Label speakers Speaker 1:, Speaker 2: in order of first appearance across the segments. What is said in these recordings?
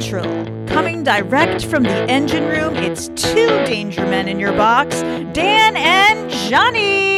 Speaker 1: Central. Coming direct from the engine room, it's two danger men in your box Dan and Johnny.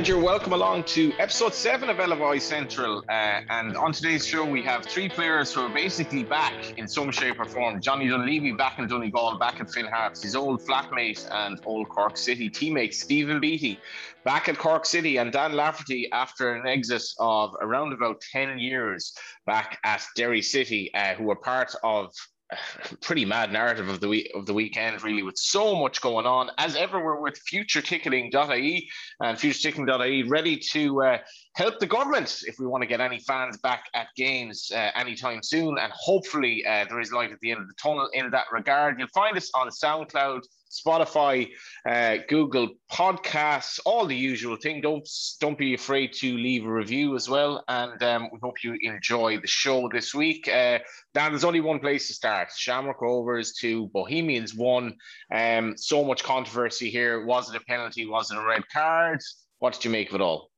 Speaker 2: And you're welcome along to episode seven of Elevoi Central. Uh, and on today's show, we have three players who are basically back in some shape or form. Johnny Dunleavy back in Donegal, back at Finn Harps, his old flatmate and old Cork City teammate, Stephen Beattie, back at Cork City, and Dan Lafferty after an exit of around about 10 years back at Derry City, uh, who were part of pretty mad narrative of the week of the weekend, really, with so much going on. As ever, we're with futureticketing.ie and futureticketing.ie ready to uh, help the government if we want to get any fans back at games uh, anytime soon. And hopefully, uh, there is light at the end of the tunnel in that regard. You'll find us on SoundCloud. Spotify, uh, Google Podcasts, all the usual thing. Don't don't be afraid to leave a review as well. And um, we hope you enjoy the show this week. Uh, Dan, there's only one place to start. Shamrock Rovers to Bohemians one. Um, so much controversy here. Was it a penalty? Was it a red card? What did you make of it all?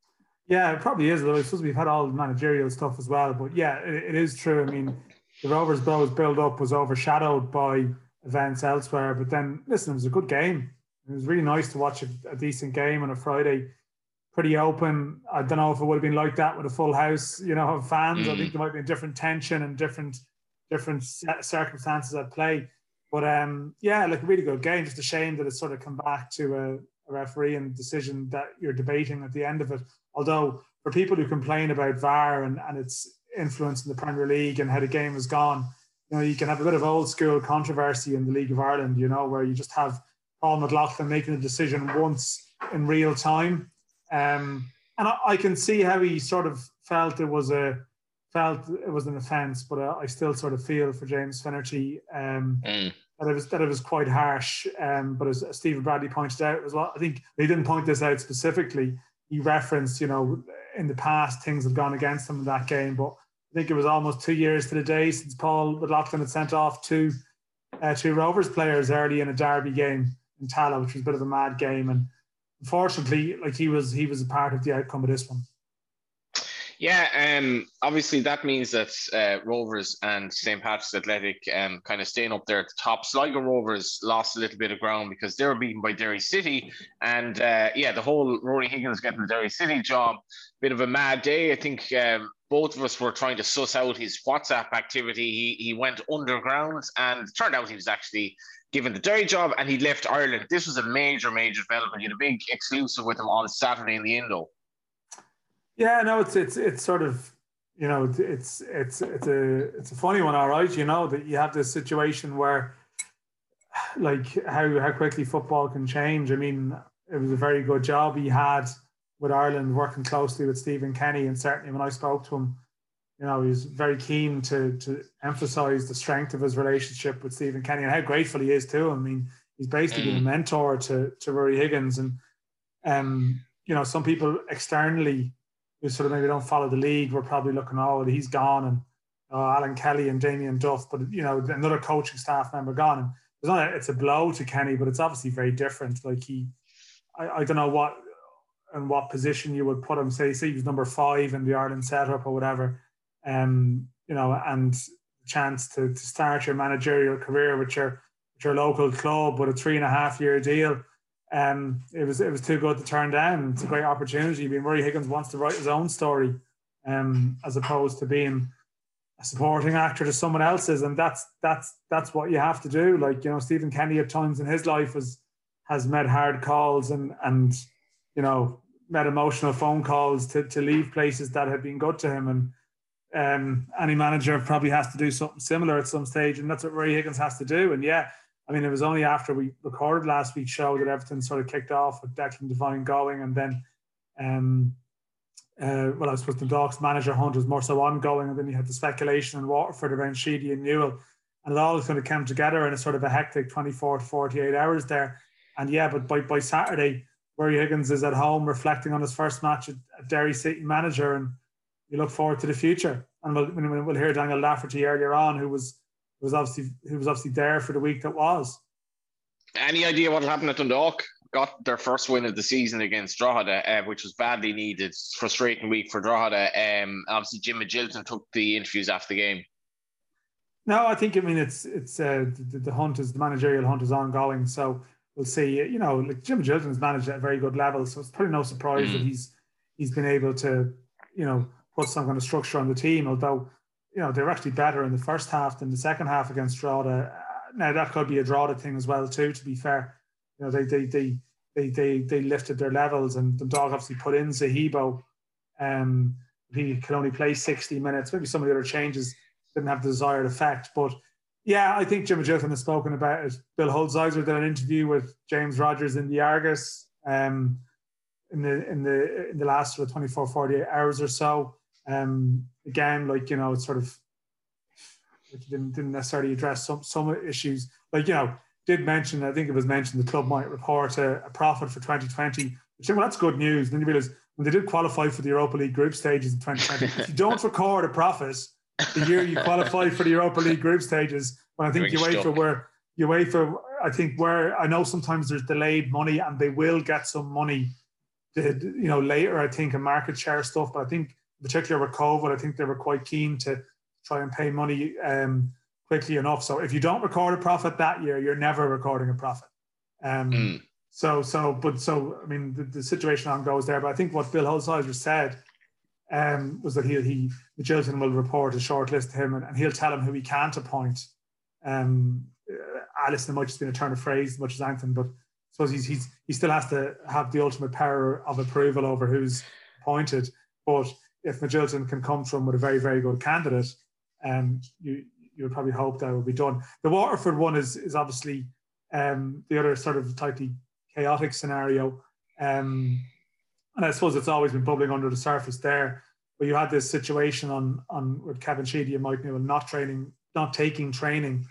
Speaker 3: Yeah, it probably is. Though suppose we've had all the managerial stuff as well. But yeah, it, it is true. I mean, the Rovers' build up was overshadowed by events elsewhere. But then, listen, it was a good game. It was really nice to watch a, a, decent game on a Friday. Pretty open. I don't know if it would have been like that with a full house, you know, of fans. Mm. I think mm. there might be a different tension and different different circumstances at play. But um, yeah, like a really good game. Just a shame that it's sort of come back to a, a referee and decision that you're debating at the end of it. Although for people who complain about VAR and, and its influence in the Premier League and how the game has gone, you know, you can have a bit of old school controversy in the League of Ireland, you know, where you just have Paul McLaughlin making a decision once in real time. Um, and I, I, can see how he sort of felt it was a felt it was an offence, but I, I still sort of feel for James Finnerty um, mm. that it was that it was quite harsh. Um, but as Stephen Bradley pointed out, as well, I think he didn't point this out specifically. He referenced, you know, in the past things have gone against him in that game, but I think it was almost two years to the day since Paul McLaughlin had sent off two uh, two Rovers players early in a derby game in Tallaght, which was a bit of a mad game. And unfortunately, like he was he was a part of the outcome of this one.
Speaker 2: Yeah, um, obviously that means that uh, Rovers and St. Patrick's Athletic um, kind of staying up there at the top. Sligo Rovers lost a little bit of ground because they were beaten by Derry City, and uh, yeah, the whole Rory Higgins getting the Derry City job, bit of a mad day. I think um, both of us were trying to suss out his WhatsApp activity. He he went underground, and turned out he was actually given the Derry job, and he left Ireland. This was a major, major development. He had a big exclusive with him on Saturday in the Indo.
Speaker 3: Yeah, no, it's it's it's sort of you know it's it's it's a it's a funny one, all right. You know that you have this situation where like how how quickly football can change. I mean, it was a very good job he had with Ireland, working closely with Stephen Kenny, and certainly when I spoke to him, you know, he was very keen to to emphasise the strength of his relationship with Stephen Kenny and how grateful he is to him. I mean, he's basically been a mm. mentor to to Rory Higgins, and um, you know, some people externally who sort of maybe don't follow the league were probably looking, oh, he's gone, and uh, Alan Kelly and Damien Duff, but you know, another coaching staff member gone. And it's not a, it's a blow to Kenny, but it's obviously very different. Like he, I, I don't know what and what position you would put him. Say, say he was number five in the Ireland setup or whatever, um, you know, and chance to, to start your managerial career with your with your local club with a three and a half year deal um, it was it was too good to turn down. It's a great opportunity. I mean, Rory Higgins wants to write his own story, um, as opposed to being a supporting actor to someone else's, and that's that's that's what you have to do. Like you know, Stephen Kenny at times in his life has has made hard calls and and you know made emotional phone calls to to leave places that had been good to him, and um, any manager probably has to do something similar at some stage, and that's what Rory Higgins has to do. And yeah, I mean, it was only after we recorded last week's show that everything sort of kicked off with Declan Devine going, and then, um, uh, well, I suppose the Dogs manager hunt was more so ongoing, and then you had the speculation in Waterford around Sheedy and Newell, and it all kind of came together in a sort of a hectic 24 to 48 hours there. And yeah, but by, by Saturday, Rory Higgins is at home reflecting on his first match at, at Derry City manager, and you look forward to the future. And we'll, we'll hear Daniel Lafferty earlier on, who was was obviously who was obviously there for the week that was.
Speaker 2: Any idea what will happen at Dundalk? Got their first win of the season against Drogheda, uh, which was badly needed. Frustrating week for Drogheda. Um, obviously, Jim Magilton took the interviews after the game.
Speaker 3: No, I think I mean it's it's uh, the, the hunt is the managerial hunt is ongoing. So we'll see. You know, like Jim Magilton's managed at a very good level, so it's probably no surprise mm. that he's he's been able to you know put some kind of structure on the team. Although you know they were actually better in the first half than the second half against Drogheda. Now that could be a Drogheda thing as well too. To be fair, you know they they they they they, they lifted their levels and the dog obviously put in Zahibo. Um, he could only play 60 minutes. Maybe some of the other changes didn't have the desired effect. But yeah, I think Jim Magilton has spoken about it. Bill Hulsizer did an interview with James Rogers in the Argus um, in the in the in the last sort of 24, 48 hours or so. Um, again, like you know, it's sort of didn't didn't necessarily address some some issues. Like you know, did mention I think it was mentioned the club might report a, a profit for 2020. Which well, that's good news. And then you realize when they did qualify for the Europa League group stages in 2020, if you don't record a profit the year you qualify for the Europa League group stages, when I think UEFA were UEFA, I think where I know sometimes there's delayed money and they will get some money, you know, later. I think in market share stuff, but I think particularly with COVID, I think they were quite keen to try and pay money um, quickly enough. So if you don't record a profit that year, you're never recording a profit. Um, mm. So so, but so I mean, the, the situation on goes there. But I think what Bill Holzhauser said um, was that he, he will report a short list to him and, and he'll tell him who he can't appoint. Um, uh, Alison might just be a turn of phrase as much as Anthony, but I suppose he's, he's, he still has to have the ultimate power of approval over who's appointed. But if Magilton can come from with a very, very good candidate, um, you you would probably hope that will be done. The Waterford one is is obviously um, the other sort of tightly chaotic scenario. Um, and I suppose it's always been bubbling under the surface there. But you had this situation on on with Kevin Sheedy and Mike Newell not training, not taking training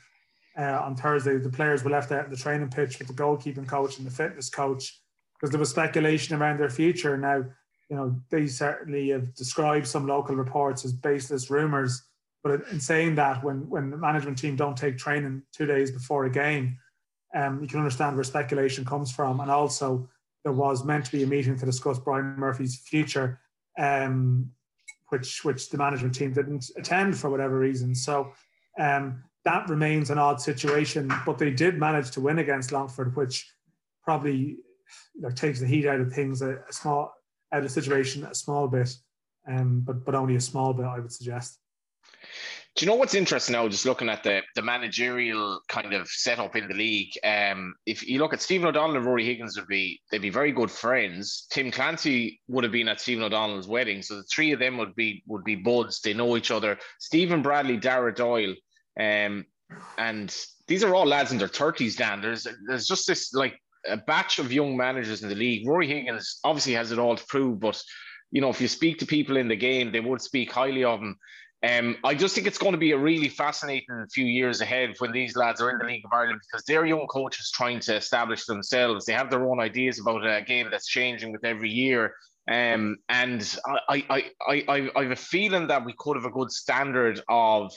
Speaker 3: uh, on Thursday. The players were left out in the training pitch with the goalkeeping coach and the fitness coach because there was speculation around their future. Now, you know, they certainly have described some local reports as baseless rumours. But in saying that, when when the management team don't take training two days before a game, um, you can understand where speculation comes from, and also there was meant to be a meeting to discuss Brian Murphy's future, um, which which the management team didn't attend for whatever reason. So um, that remains an odd situation. But they did manage to win against Longford, which probably you know, takes the heat out of things a, a, small out of situation a small bit, um, but but only a small bit, I would suggest.
Speaker 2: Do you know what's interesting now? Just looking at the the managerial kind of setup in the league. Um, if you look at Stephen O'Donnell and Rory Higgins would be they'd be very good friends. Tim Clancy would have been at Stephen O'Donnell's wedding, so the three of them would be would be buds. They know each other. Stephen Bradley, Dara Doyle, um, and these are all lads in their thirties. Dan, there's there's just this like a batch of young managers in the league. Rory Higgins obviously has it all to prove, but you know if you speak to people in the game, they would speak highly of him. Um, I just think it's going to be a really fascinating few years ahead when these lads are in the League of Ireland because they're young coaches trying to establish themselves. They have their own ideas about a game that's changing with every year. Um, and I, I, I, I, I have a feeling that we could have a good standard of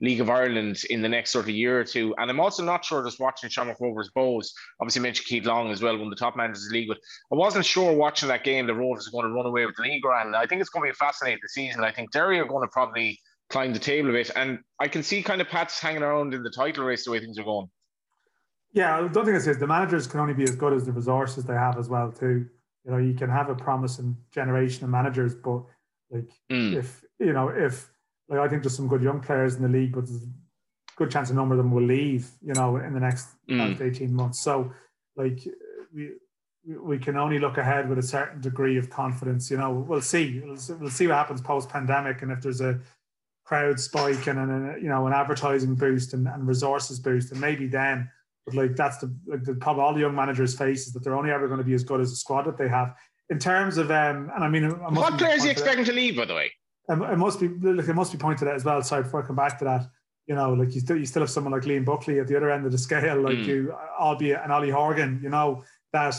Speaker 2: League of Ireland in the next sort of year or two. And I'm also not sure just watching Shamrock Rovers Bohs, obviously mentioned Keith Long as well, one of the top managers league, but I wasn't sure watching that game the Rovers are going to run away with the league and I think it's going to be a fascinating season. I think Derry are going to probably climb the table a bit. And I can see kind of Pats hanging around in the title race the way things are going.
Speaker 3: Yeah, I don't think it is. The managers can only be as good as the resources they have as well too. You know, you can have a promising generation of managers, but like mm. if you know if like I think there's some good young players in the league, but there's a good chance a number of them will leave. You know, in the next mm. 18 months. So like we we can only look ahead with a certain degree of confidence. You know, we'll see. We'll, we'll see what happens post pandemic, and if there's a crowd spike and, and you know an advertising boost and, and resources boost, and maybe then. But like that's the like the problem all the young managers face is that they're only ever going to be as good as the squad that they have. In terms of um, and I mean, I
Speaker 2: what players are you expecting to leave, by the way?
Speaker 3: Um, it must be like it must be pointed out as well. Sorry, before I come back to that, you know, like you still you still have someone like Liam Buckley at the other end of the scale, like mm. you, albeit an Ollie Horgan, you know that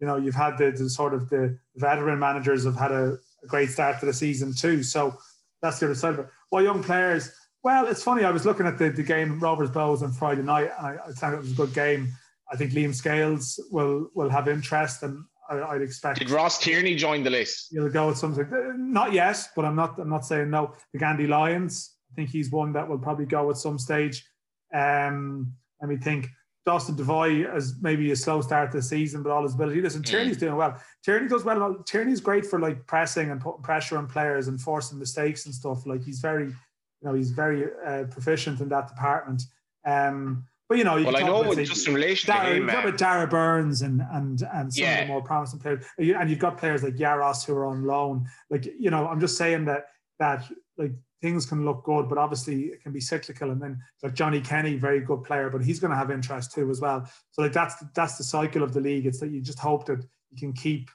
Speaker 3: you know you've had the, the sort of the veteran managers have had a, a, great start to the season too. So that's the other side of it. Well, young players. Well, it's funny. I was looking at the, the game Rovers Bohs on Friday night, and I, I thought it was a good game. I think Liam Scales will will have interest, and I, would expect.
Speaker 2: Did Ross Tierney join the list?
Speaker 3: You'll go with something. Not yet, but I'm not. I'm not saying no. The Gandy Lions. I think he's one that will probably go at some stage. Um, and we think Dawson Devoy as maybe a slow start to the season, but all his ability. Listen, Tierney's doing well. Tierney does well. Tierney's great for like pressing and putting pressure on players and forcing mistakes and stuff. Like he's very, you know, he's very uh, proficient in that department. Um, but you know, you
Speaker 2: well, I know
Speaker 3: say,
Speaker 2: just in relation
Speaker 3: Dara,
Speaker 2: to him,
Speaker 3: you've got Dara Burns and and and some
Speaker 2: Yeah.
Speaker 3: of the more promising players, and you've got players like Yaros who are on loan. Like you know, I'm just saying that that like things can look good, but obviously it can be cyclical. And then like Johnny Kenny, very good player, but he's going to have interest too as well. So like that's that's the cycle of the league. It's that you just hope that you can keep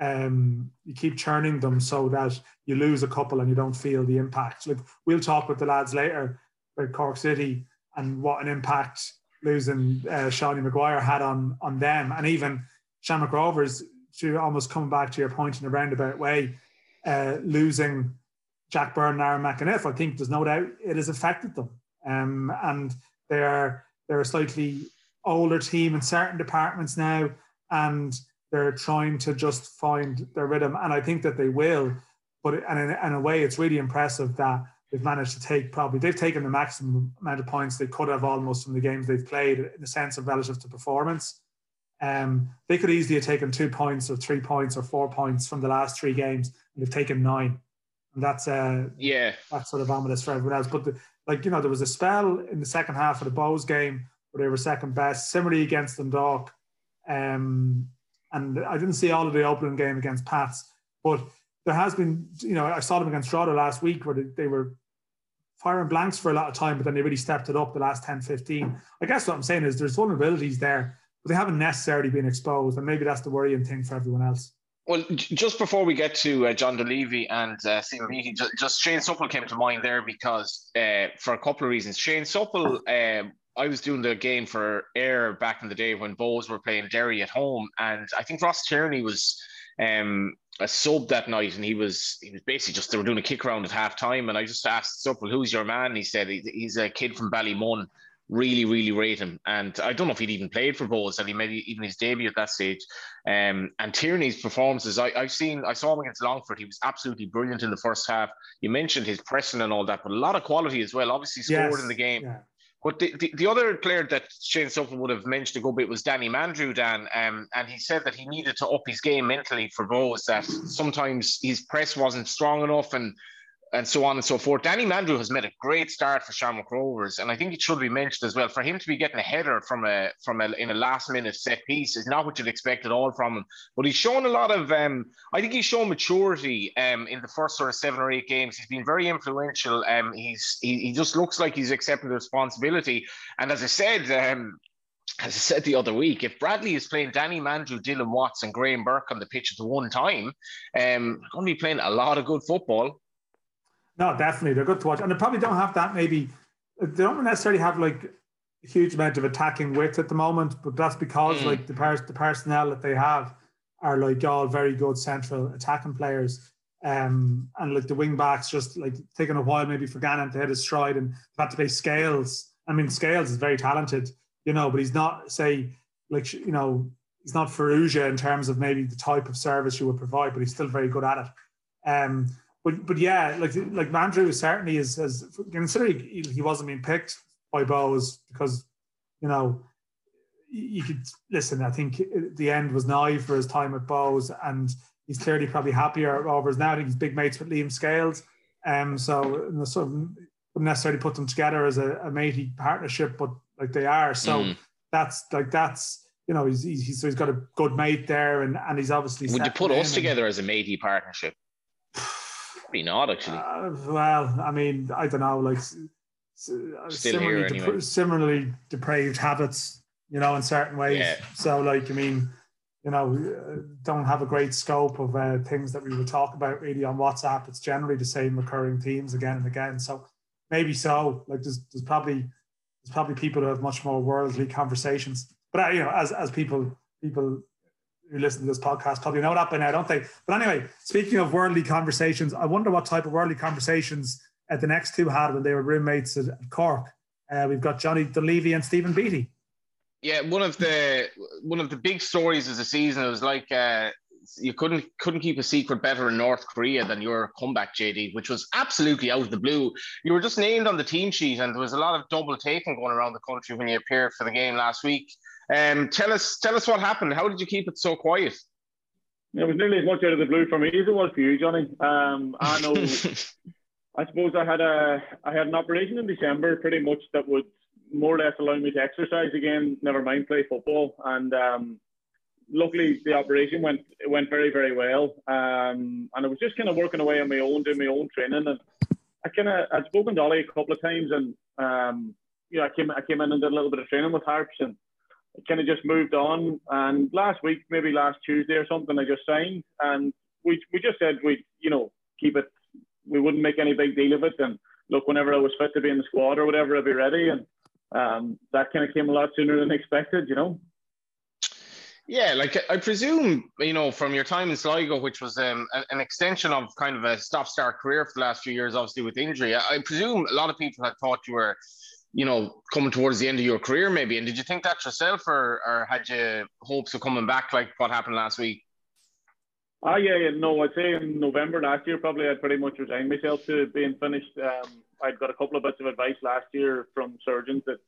Speaker 3: um you keep churning them so that you lose a couple and you don't feel the impact. Like we'll talk with the lads later about Cork City and what an impact losing uh, Seanie Maguire had on on them, and even Shamrock Rovers. To almost come back to your point in a roundabout way, uh, losing Jack Byrne and Aaron McEneff, I think there's no doubt it has affected them. Um, and they're they're a slightly older team in certain departments now, and they're trying to just find their rhythm. And I think that they will. But and in, in a way, it's really impressive that they've managed to take probably they've taken the maximum amount of points they could have almost from the games they've played in the sense of relative to performance. Um, they could easily have taken two points or three points or four points from the last three games, and they've taken nine. And that's uh,
Speaker 2: yeah,
Speaker 3: that's sort of ominous for everyone else. But the, like you know, there was a spell in the second half of the Bohs game where they were second best, similarly against Dundalk. Um, and I didn't see all of the opening game against Pats, but there has been, you know, I saw them against Strada last week where they, they were firing blanks for a lot of time, but then they really stepped it up the last 10, 15. I guess what I'm saying is there's vulnerabilities there, but they haven't necessarily been exposed. And maybe that's the worrying thing for everyone else.
Speaker 2: Well, just before we get to uh, John Dunleavy and uh, Stephen just, just Shane Supple came to mind there because uh, for a couple of reasons. Shane Supple, um, I was doing the game for Air back in the day when Bohs were playing Derry at home, and I think Ross Tierney was um, a sub that night, and he was he was basically just they were doing a kick around at half time, and I just asked Supple, "Who's your man?" He said he's a kid from Ballymun. Really, really rate him, and I don't know if he'd even played for Bohs, and he made even his debut at that stage. Um, and Tierney's performances, I, I've seen, I saw him against Longford. He was absolutely brilliant in the first half. You mentioned his pressing and all that, but a lot of quality as well. Obviously scored
Speaker 3: Yes,
Speaker 2: in the game.
Speaker 3: Yeah.
Speaker 2: But the, the, the other player that Shane Supple would have mentioned a good bit was Danny Mandroiu, Dan. Um, and he said that he needed to up his game mentally for Bohs, that sometimes his press wasn't strong enough and and so on and so forth. Danny Mandroiu has made a great start for Shamrock Rovers, and I think it should be mentioned as well. For him to be getting a header from a from a in a last minute set piece is not what you'd expect at all from him. But he's shown a lot of um, I think he's shown maturity um, in the first sort of seven or eight games. He's been very influential. Um, he's he, he just looks like he's accepting the responsibility. And as I said, um, as I said the other week, if Bradley is playing Danny Mandroiu, Dylan Watts, and Graham Burke on the pitch at the one time, um, going to be playing a lot of good football.
Speaker 3: No, definitely. They're good to watch. And they probably don't have that maybe they don't necessarily have like a huge amount of attacking width at the moment, but that's because
Speaker 2: Mm.
Speaker 3: like the pers- the personnel that they have are like all very good central attacking players. Um, and like the wing backs just like taking a while maybe for Gannon to hit his stride and had to play Scales. I mean, Scales is very talented, you know, but he's not say like you know he's not Farrugia in terms of maybe the type of service you would provide, but he's still very good at it. Um, but but yeah, like like Mandroiu certainly is as considering he, he wasn't being picked by Bohs because you know you could listen. I think the end was nigh for his time at Bohs, and he's clearly probably happier at Rovers now. I think he's big mates with Liam Scales, um, so sort of wouldn't necessarily put them together as a, a matey partnership, but like they are. So
Speaker 2: Mm.
Speaker 3: that's like that's you know he's, he's so he's got a good mate there, and and he's obviously.
Speaker 2: Would you put us
Speaker 3: and-
Speaker 2: together as a matey partnership? Probably not, actually.
Speaker 3: Uh, well, I mean, I don't know, like
Speaker 2: Still
Speaker 3: similarly, depra-
Speaker 2: anyway.
Speaker 3: similarly depraved habits, you know, in certain ways.
Speaker 2: Yeah.
Speaker 3: So, like, I mean, you know, uh, don't have a great scope of uh, things that we would talk about really on WhatsApp. It's generally the same recurring themes again and again. So maybe so. Like, there's, there's probably there's probably people who have much more worldly conversations. But uh, you know, as as people people who listen to this podcast probably know that by now, don't they? But anyway, speaking of worldly conversations, I wonder what type of worldly conversations uh, the next two had when they were roommates at, at Cork. Uh, we've got Johnny Dunleavy and Stephen Beattie.
Speaker 2: Yeah, one of the one of the big stories of the season. Was like uh, you couldn't couldn't keep a secret better in North Korea than your comeback, JD, which was absolutely out of the blue. You were just named on the team sheet, and there was a lot of double taking going around the country when you appeared for the game last week. Um, tell us tell us what happened. How did you keep it so quiet?
Speaker 4: It was nearly as much out of the blue for me as it was for you, Johnny. Um, I know. I suppose I had a I had an operation in December, pretty much that would more or less allow me to exercise again. Never mind play football, and um, luckily the operation went went very very well. Um, and I was just kind of working away on my own, doing my own training, and I kind of I'd spoken to Ollie a couple of times, and um, you know I came I came in and did a little bit of training with Harps, and kind of just moved on. And last week, maybe last Tuesday or something, I just signed, and we we just said we'd you know keep it. We wouldn't make any big deal of it, and look, whenever I was fit to be in the squad or whatever, I'd be ready. And um, that kind of came a lot sooner than expected, you know.
Speaker 2: Yeah, like I presume, you know, from your time in Sligo, which was um, an extension of kind of a stop-start career for the last few years, obviously with injury. I presume a lot of people had thought you were, you know, coming towards the end of your career, maybe. And did you think that yourself, or, or had you hopes of coming back, like what happened last week?
Speaker 4: Ah, yeah, yeah, no, I'd say in November last year, probably I'd pretty much resigned myself to being finished. Um, I'd got a couple of bits of advice last year from surgeons that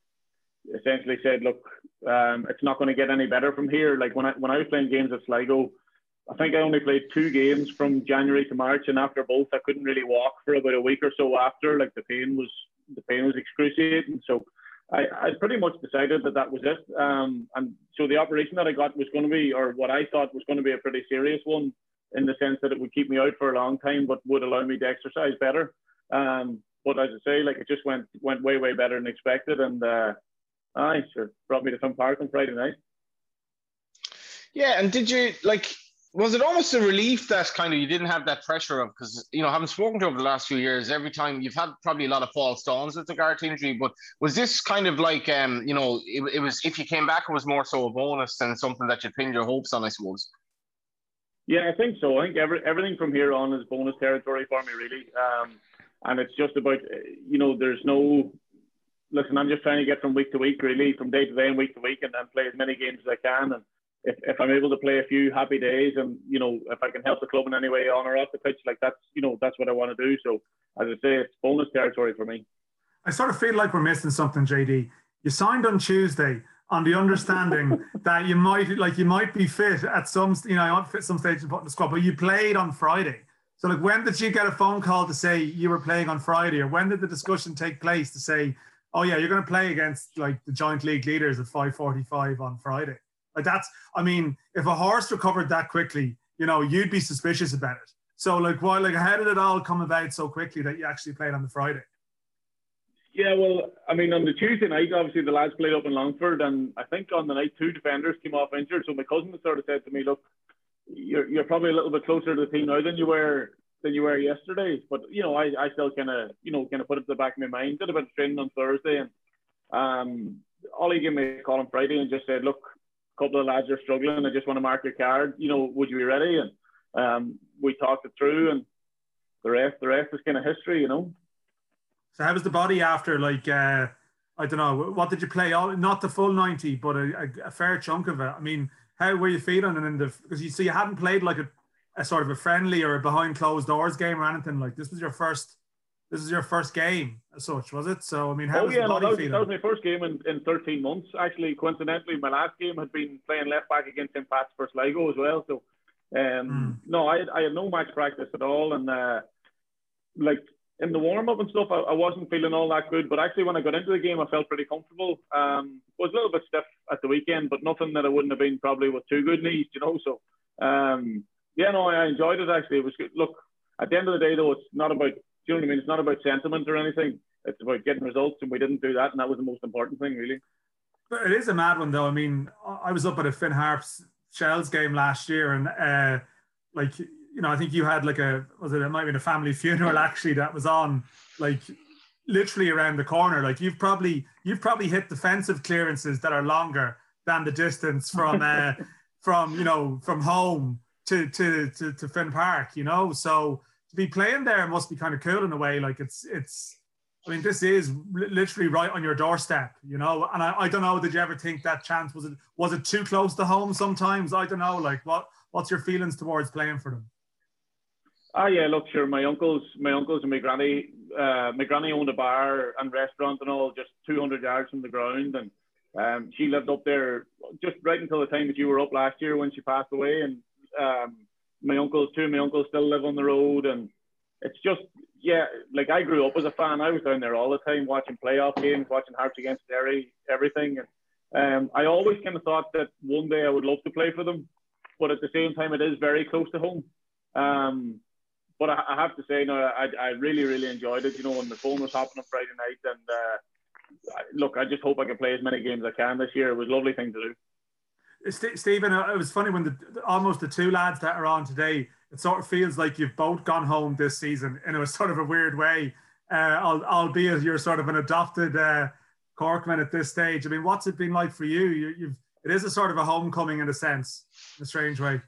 Speaker 4: essentially said, look, um, it's not going to get any better from here. Like when I when I was playing games at Sligo, I think I only played two games from January to March, and after both, I couldn't really walk for about a week or so after. Like the pain was the pain was excruciating. So I, I pretty much decided that that was it. Um, and so the operation that I got was going to be, or what I thought was going to be a pretty serious one, in the sense that it would keep me out for a long time, but would allow me to exercise better. Um, but as I say, like it just went went way way better than expected, and uh, I sure, brought me to Finn Park on Friday night.
Speaker 2: Yeah, and did you like? Was it almost a relief that kind of you didn't have that pressure of because you know having spoken to over the last few years, every time you've had probably a lot of false dawns with regard to injury, but was this kind of like um you know it, it was if you came back it was more so a bonus than something that you pinned your hopes on, I suppose.
Speaker 4: Yeah, I think so. I think every, everything from here on is bonus territory for me, really. Um, and it's just about you know there's no listen, I'm just trying to get from week to week, really, from day to day and week to week, and then play as many games as I can. And if, if I'm able to play a few happy days, and you know, if I can help the club in any way on or off the pitch, like that's you know, that's what I want to do. So as I say, it's bonus territory for me.
Speaker 3: I sort of feel like we're missing something, JD. You signed on Tuesday on the understanding that you might like you might be fit at some you know fit some stage in the squad, but you played on Friday. So like when did you get a phone call to say you were playing on Friday, or when did the discussion take place to say oh yeah, you're going to play against like the joint league leaders at 5:45 on Friday. Like that's, I mean, if a horse recovered that quickly, you know, you'd be suspicious about it. So like, why, like, how did it all come about so quickly that you actually played on the Friday?
Speaker 4: Yeah, well, I mean, on the Tuesday night, obviously the lads played up in Longford, and I think on the night two defenders came off injured. So my cousin sort of said to me, "Look, you're you're probably a little bit closer to the team now than you were than you were yesterday. But you know, I, I still kind of you know kind of put it to the back of my mind. Did a bit of training on Thursday, and um, Ollie gave me a call on Friday and just said, look, couple of lads are struggling. I just want to mark your card. You know, would you be ready? And um, we talked it through, and the rest the rest is kind of history. You know.
Speaker 3: So how was the body after like? Uh... I don't know. What did you play? All not the full ninety, but a, a, a fair chunk of it. I mean, how were you feeling? And in the because you see, you hadn't played like a a sort of a friendly or a behind closed doors game or anything like this was your first this is your first game as such was it so i mean how oh, was yeah, no,
Speaker 4: that, was,
Speaker 3: that
Speaker 4: was my first game in, in 13 months actually coincidentally my last game had been playing left back against St. Pat's for Sligo as well so um mm. no I, I had no match practice at all and uh like in the warm up and stuff I, I, wasn't feeling all that good but actually when I got into the game I felt pretty comfortable um was a little bit stiff at the weekend but nothing that I wouldn't have been probably with two good knees you know so um yeah, no, I enjoyed it actually. It was good. Look, at the end of the day, though, it's not about. You know what I mean? It's not about sentiment or anything. It's about getting results, and we didn't do that, and that was the most important thing, really.
Speaker 3: But it is a mad one, though. I mean, I was up at a Finn Harps Shells game last year, and uh, like you know, I think you had like a was it? It might have been a family funeral actually that was on like literally around the corner. Like you've probably you've probably hit defensive clearances that are longer than the distance from uh, from you know from home to to to, to Finn Park, you know. So be playing there must be kind of cool in a way. Like it's it's I mean, this is literally right on your doorstep, you know. And I, I don't know. Did you ever think that chance was it was it too close to home? Sometimes I don't know. Like, what what's your feelings towards playing for them?
Speaker 4: Ah, yeah. Look, sure. My uncles, my uncles and my granny, uh, my granny owned a bar and restaurant and all, just 200 yards from the ground, and um, she lived up there just right until the time that you were up last year when she passed away. And um, my uncles, two of my uncles, still live on the road, and it's just yeah, like I grew up as a fan. I was down there all the time watching playoff games, watching Harps against Derry, everything. And um, I always kind of thought that one day I would love to play for them, but at the same time, it is very close to home. Um, but I, I, have to say, no, I, I really, really enjoyed it. You know, when the phone was hopping on Friday night, and uh, look, I just hope I can play as many games as I can this year. It was a lovely thing to
Speaker 3: do. Stephen, uh, it was funny when the almost the two lads that are on today it sort of feels like you've both gone home this season in a sort of a weird way, uh, albeit you're sort of an adopted uh, Corkman at this stage. I mean, what's it been like for you? you have it is a sort of a homecoming in a sense, in a strange way.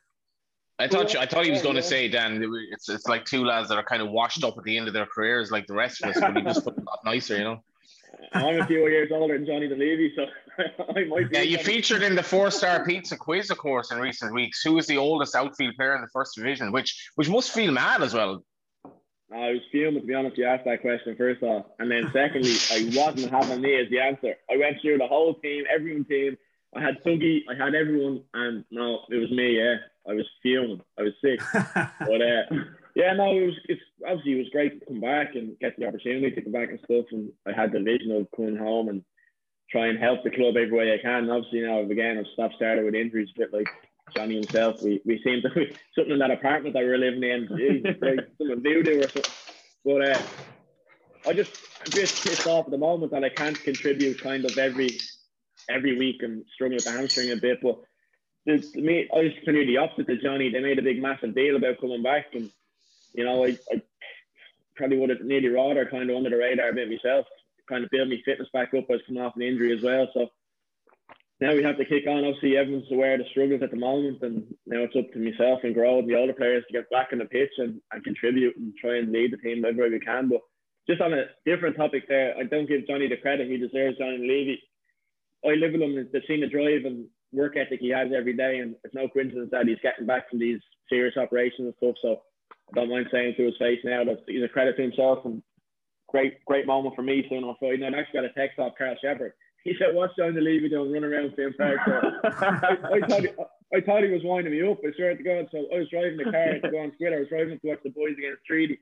Speaker 2: I thought you, I thought he was going to say, Dan, it's it's like two lads that are kind of washed up at the end of their careers, like the rest of us, but he just put it nicer, you know.
Speaker 4: I'm a few years older than Johnny Dunleavy, so I might. Be.
Speaker 2: Yeah, you featured in the four-star pizza quiz, of course, in recent weeks. Who is the oldest outfield player in the first division? Which which must feel mad as well.
Speaker 5: I was fuming to be honest. You asked that question first off, and then secondly, I wasn't having me as the answer. I went through the whole team, everyone team. I had Tuggy, I had everyone, and no, it was me. Yeah, I was fuming. I was sick, but uh, yeah, no, it was. It's obviously it was great to come back and get the opportunity to come back and stuff. And I had the vision of coming home and try and help the club every way I can. And obviously now again I've stopped started with injuries, a bit like Johnny himself. We we seem to something in that apartment that we were living in, like something voodoo or something. But uh, I just I'm just pissed off at the moment that I can't contribute kind of every every week and struggling with the hamstring a bit. But the, me, I was kind of the opposite to Johnny. They made a big massive deal about coming back and you know, I, I probably would have nearly rather kind of under the radar a bit myself, kind of build my fitness back up. I was coming off an injury as well. So now we have to kick on. Obviously, everyone's aware of the struggles at the moment, and now it's up to myself and Grow and the older players to get back in the pitch and, and contribute and try and lead the team everywhere we can. But just on a different topic there, I don't give Johnny the credit he deserves, Johnny Levy. I live with him, the seen the drive and work ethic he has every day, and it's no coincidence that he's getting back from these serious operations and stuff. So I don't mind saying to his face now that he's a credit to himself and great great moment for me soon on Friday night. I actually got a text off Karl Sheppard. He said, "What's John the Levy doing running around Finn Park?" So I, I, thought he, I thought he was winding me up. I swear to God. So I was driving the car to go on Twitter. I was driving to watch the boys against Treaty.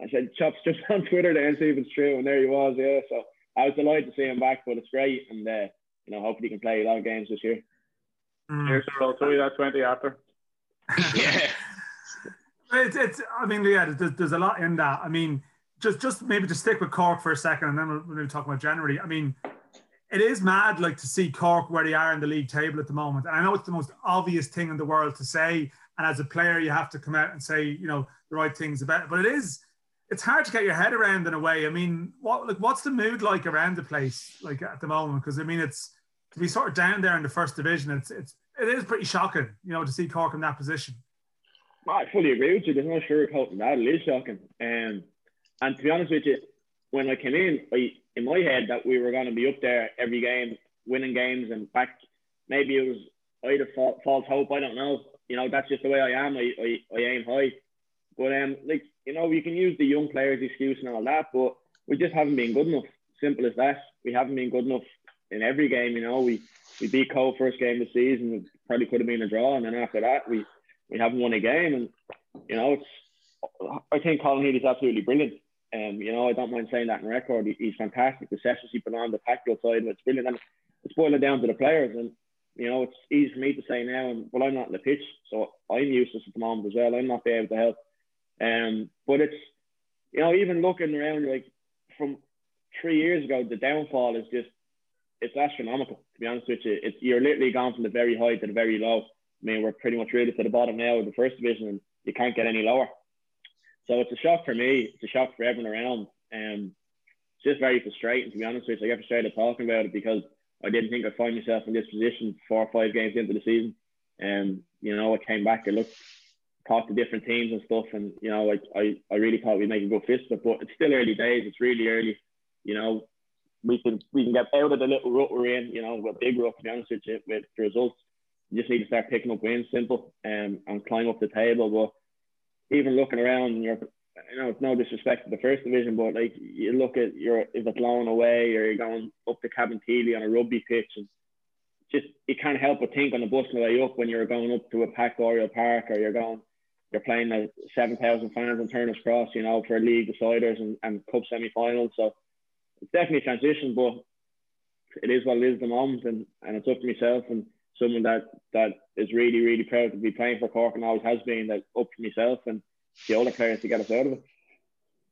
Speaker 5: I said, "Chops just on Twitter to see if it's true," and there he was. Yeah, so I was delighted to see him back, but it's great, and uh, you know, hopefully he can play a lot of games this year.
Speaker 4: Mm. Here's the roll. Tell you that twenty after.
Speaker 2: yeah.
Speaker 3: It's, it's I mean, yeah, there's, there's a lot in that. I mean, just just maybe to stick with Cork for a second, and then we'll, we'll talk about January. I mean, it is mad, like to see Cork where they are in the league table at the moment. And I know it's the most obvious thing in the world to say, and as a player, you have to come out and say, you know, the right things about it. But it is, it's hard to get your head around in a way. I mean, what like what's the mood like around the place, like at the moment? Because I mean, it's to be sort of down there in the first division. It's it's it is pretty shocking, you know, to see Cork in that position.
Speaker 5: I fully agree with you. There's no sugarcoating that. It is shocking. Um, and to be honest with you, when I came in, I, in my head that we were going to be up there every game, winning games, and back. Maybe it was either false hope. I don't know. You know, that's just the way I am. I, I, I aim high. But um, like you know, you can use the young players' excuse and all that, but we just haven't been good enough. Simple as that. We haven't been good enough in every game. You know, we we beat Cole first game of the season. It probably could have been a draw, and then after that, we we haven't won a game, and you know it's. I think Colin Healy's absolutely brilliant. Um, you know, I don't mind saying that in record. He's fantastic. The sessions he put on the tactical side, it's brilliant. And it's boiling down to the players. And you know, it's easy for me to say now. And well, I'm not in the pitch, so I'm useless at the moment as well. I'm not able to help. Um, but it's you know, even looking around, like from three years ago, the downfall is just it's astronomical. To be honest with you, it's you're literally gone from the very high to the very low. I mean, we're pretty much really to the bottom now of the first division, and you can't get any lower. So it's a shock for me. It's a shock for everyone around. Um, it's just very frustrating, to be honest with you. I get frustrated talking about it because I didn't think I'd find myself in this position four or five games into the season. And, um, you know, I came back, and looked, talked to different teams and stuff. And, you know, like I, I really thought we'd make a good fist but it's still early days. It's really early. you know, we can we can get out of the little rut we're in. You know, with big rut to be honest with you, with the results. You just need to start picking up wins, simple, um, and climb up the table. But even looking around, you're, you know, it's no disrespect to the first division, but like you look at your if it's blown away or you're going up to Cabinteely on a rugby pitch, and just you can't help but think on the bus on the way up when you're going up to a packed Oriel Park or you're going you're playing the 7,000 fans in Turner's Cross, you know, for league deciders and, and cup semi-finals. So it's definitely a transition, but it is what it is at the moment, and, and it's up to myself and someone that that is really really proud to be playing for Cork and always has been. That up to myself and the other players to get us out of it.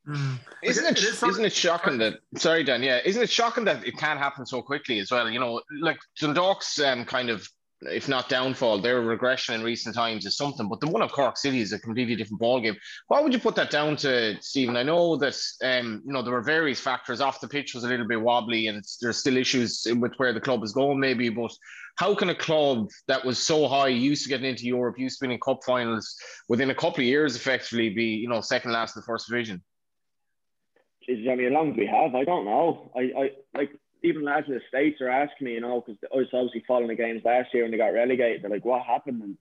Speaker 2: Mm. Isn't it, it is isn't it shocking that sorry Dan yeah isn't it shocking that it can happen so quickly as well you know like Dundalk's um, kind of if not downfall, their regression in recent times is something. But the one of Cork City is a completely different ballgame. Why would you put that down to, Stephen? I know that um, you know there were various factors. Off the pitch was a little bit wobbly, and there's still issues with where the club is going, maybe. But how can a club that was so high, used to getting into Europe, used to winning cup finals, within a couple of years, effectively be you know second last in the first division?
Speaker 5: Is I mean, as long as we have, I don't know. I, I like even lads in the states are asking me, you know, because I was obviously following the games last year when they got relegated. They're like, "What happened?" And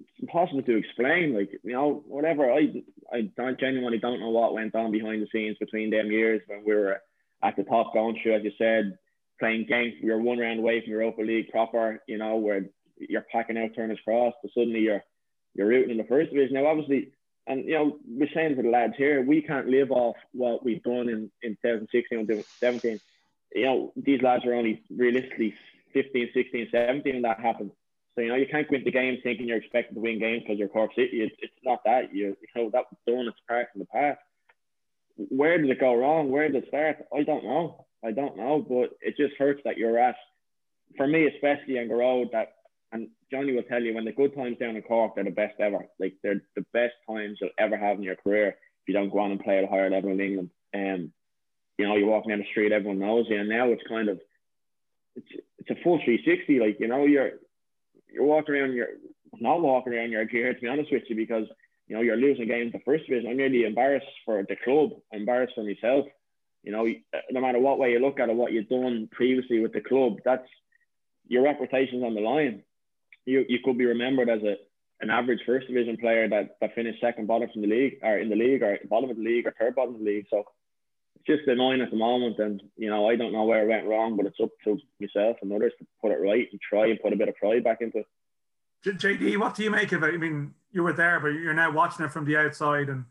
Speaker 5: it's impossible to explain. Like, you know, whatever. I I don't, genuinely don't know what went on behind the scenes between them years when we were at the top, going through, as you said, playing games. We were one round away from Europa League proper. You know, where you're packing out Turner's Cross, but suddenly you're you're rooting in the first division. Now, obviously, and you know, we're saying to the lads here, we can't live off what we've done in in 2016 and 2017 you know, these lads are only realistically 15, 16, 17 when that happens. So, you know, you can't go into the game thinking you're expected to win games because you're Cork City. It's, it's not that. You, you know, that was done. It's part in the past. Where did it go wrong? Where did it start? I don't know. I don't know. But it just hurts that you're at, for me, especially on the that, and Johnny will tell you, when the good times down in Cork, they're the best ever. Like, they're the best times you'll ever have in your career if you don't go on and play at a higher level in England. Um, you know, you're walking down the street, everyone knows you. And now it's kind of, it's, it's a full 360. Like, you know, you're, you're walking around, you're not walking around your gear, to be honest with you, because, you know, you're losing games the first division. I'm really embarrassed for the club, embarrassed for myself. You know, uh, no matter what way you look at it, what you've done previously with the club, that's your reputation's on the line. You, you could be remembered as a, an average first division player that, that finished second bottom from the league or in the league or bottom of the league or third bottom of the league. So just annoying at the moment. And, you know, I don't know where it went wrong, but it's up to myself and others to put it right and try and put a bit of pride back into it.
Speaker 3: JD, what do you make of it? I mean, you were there, but you're now watching it from the outside and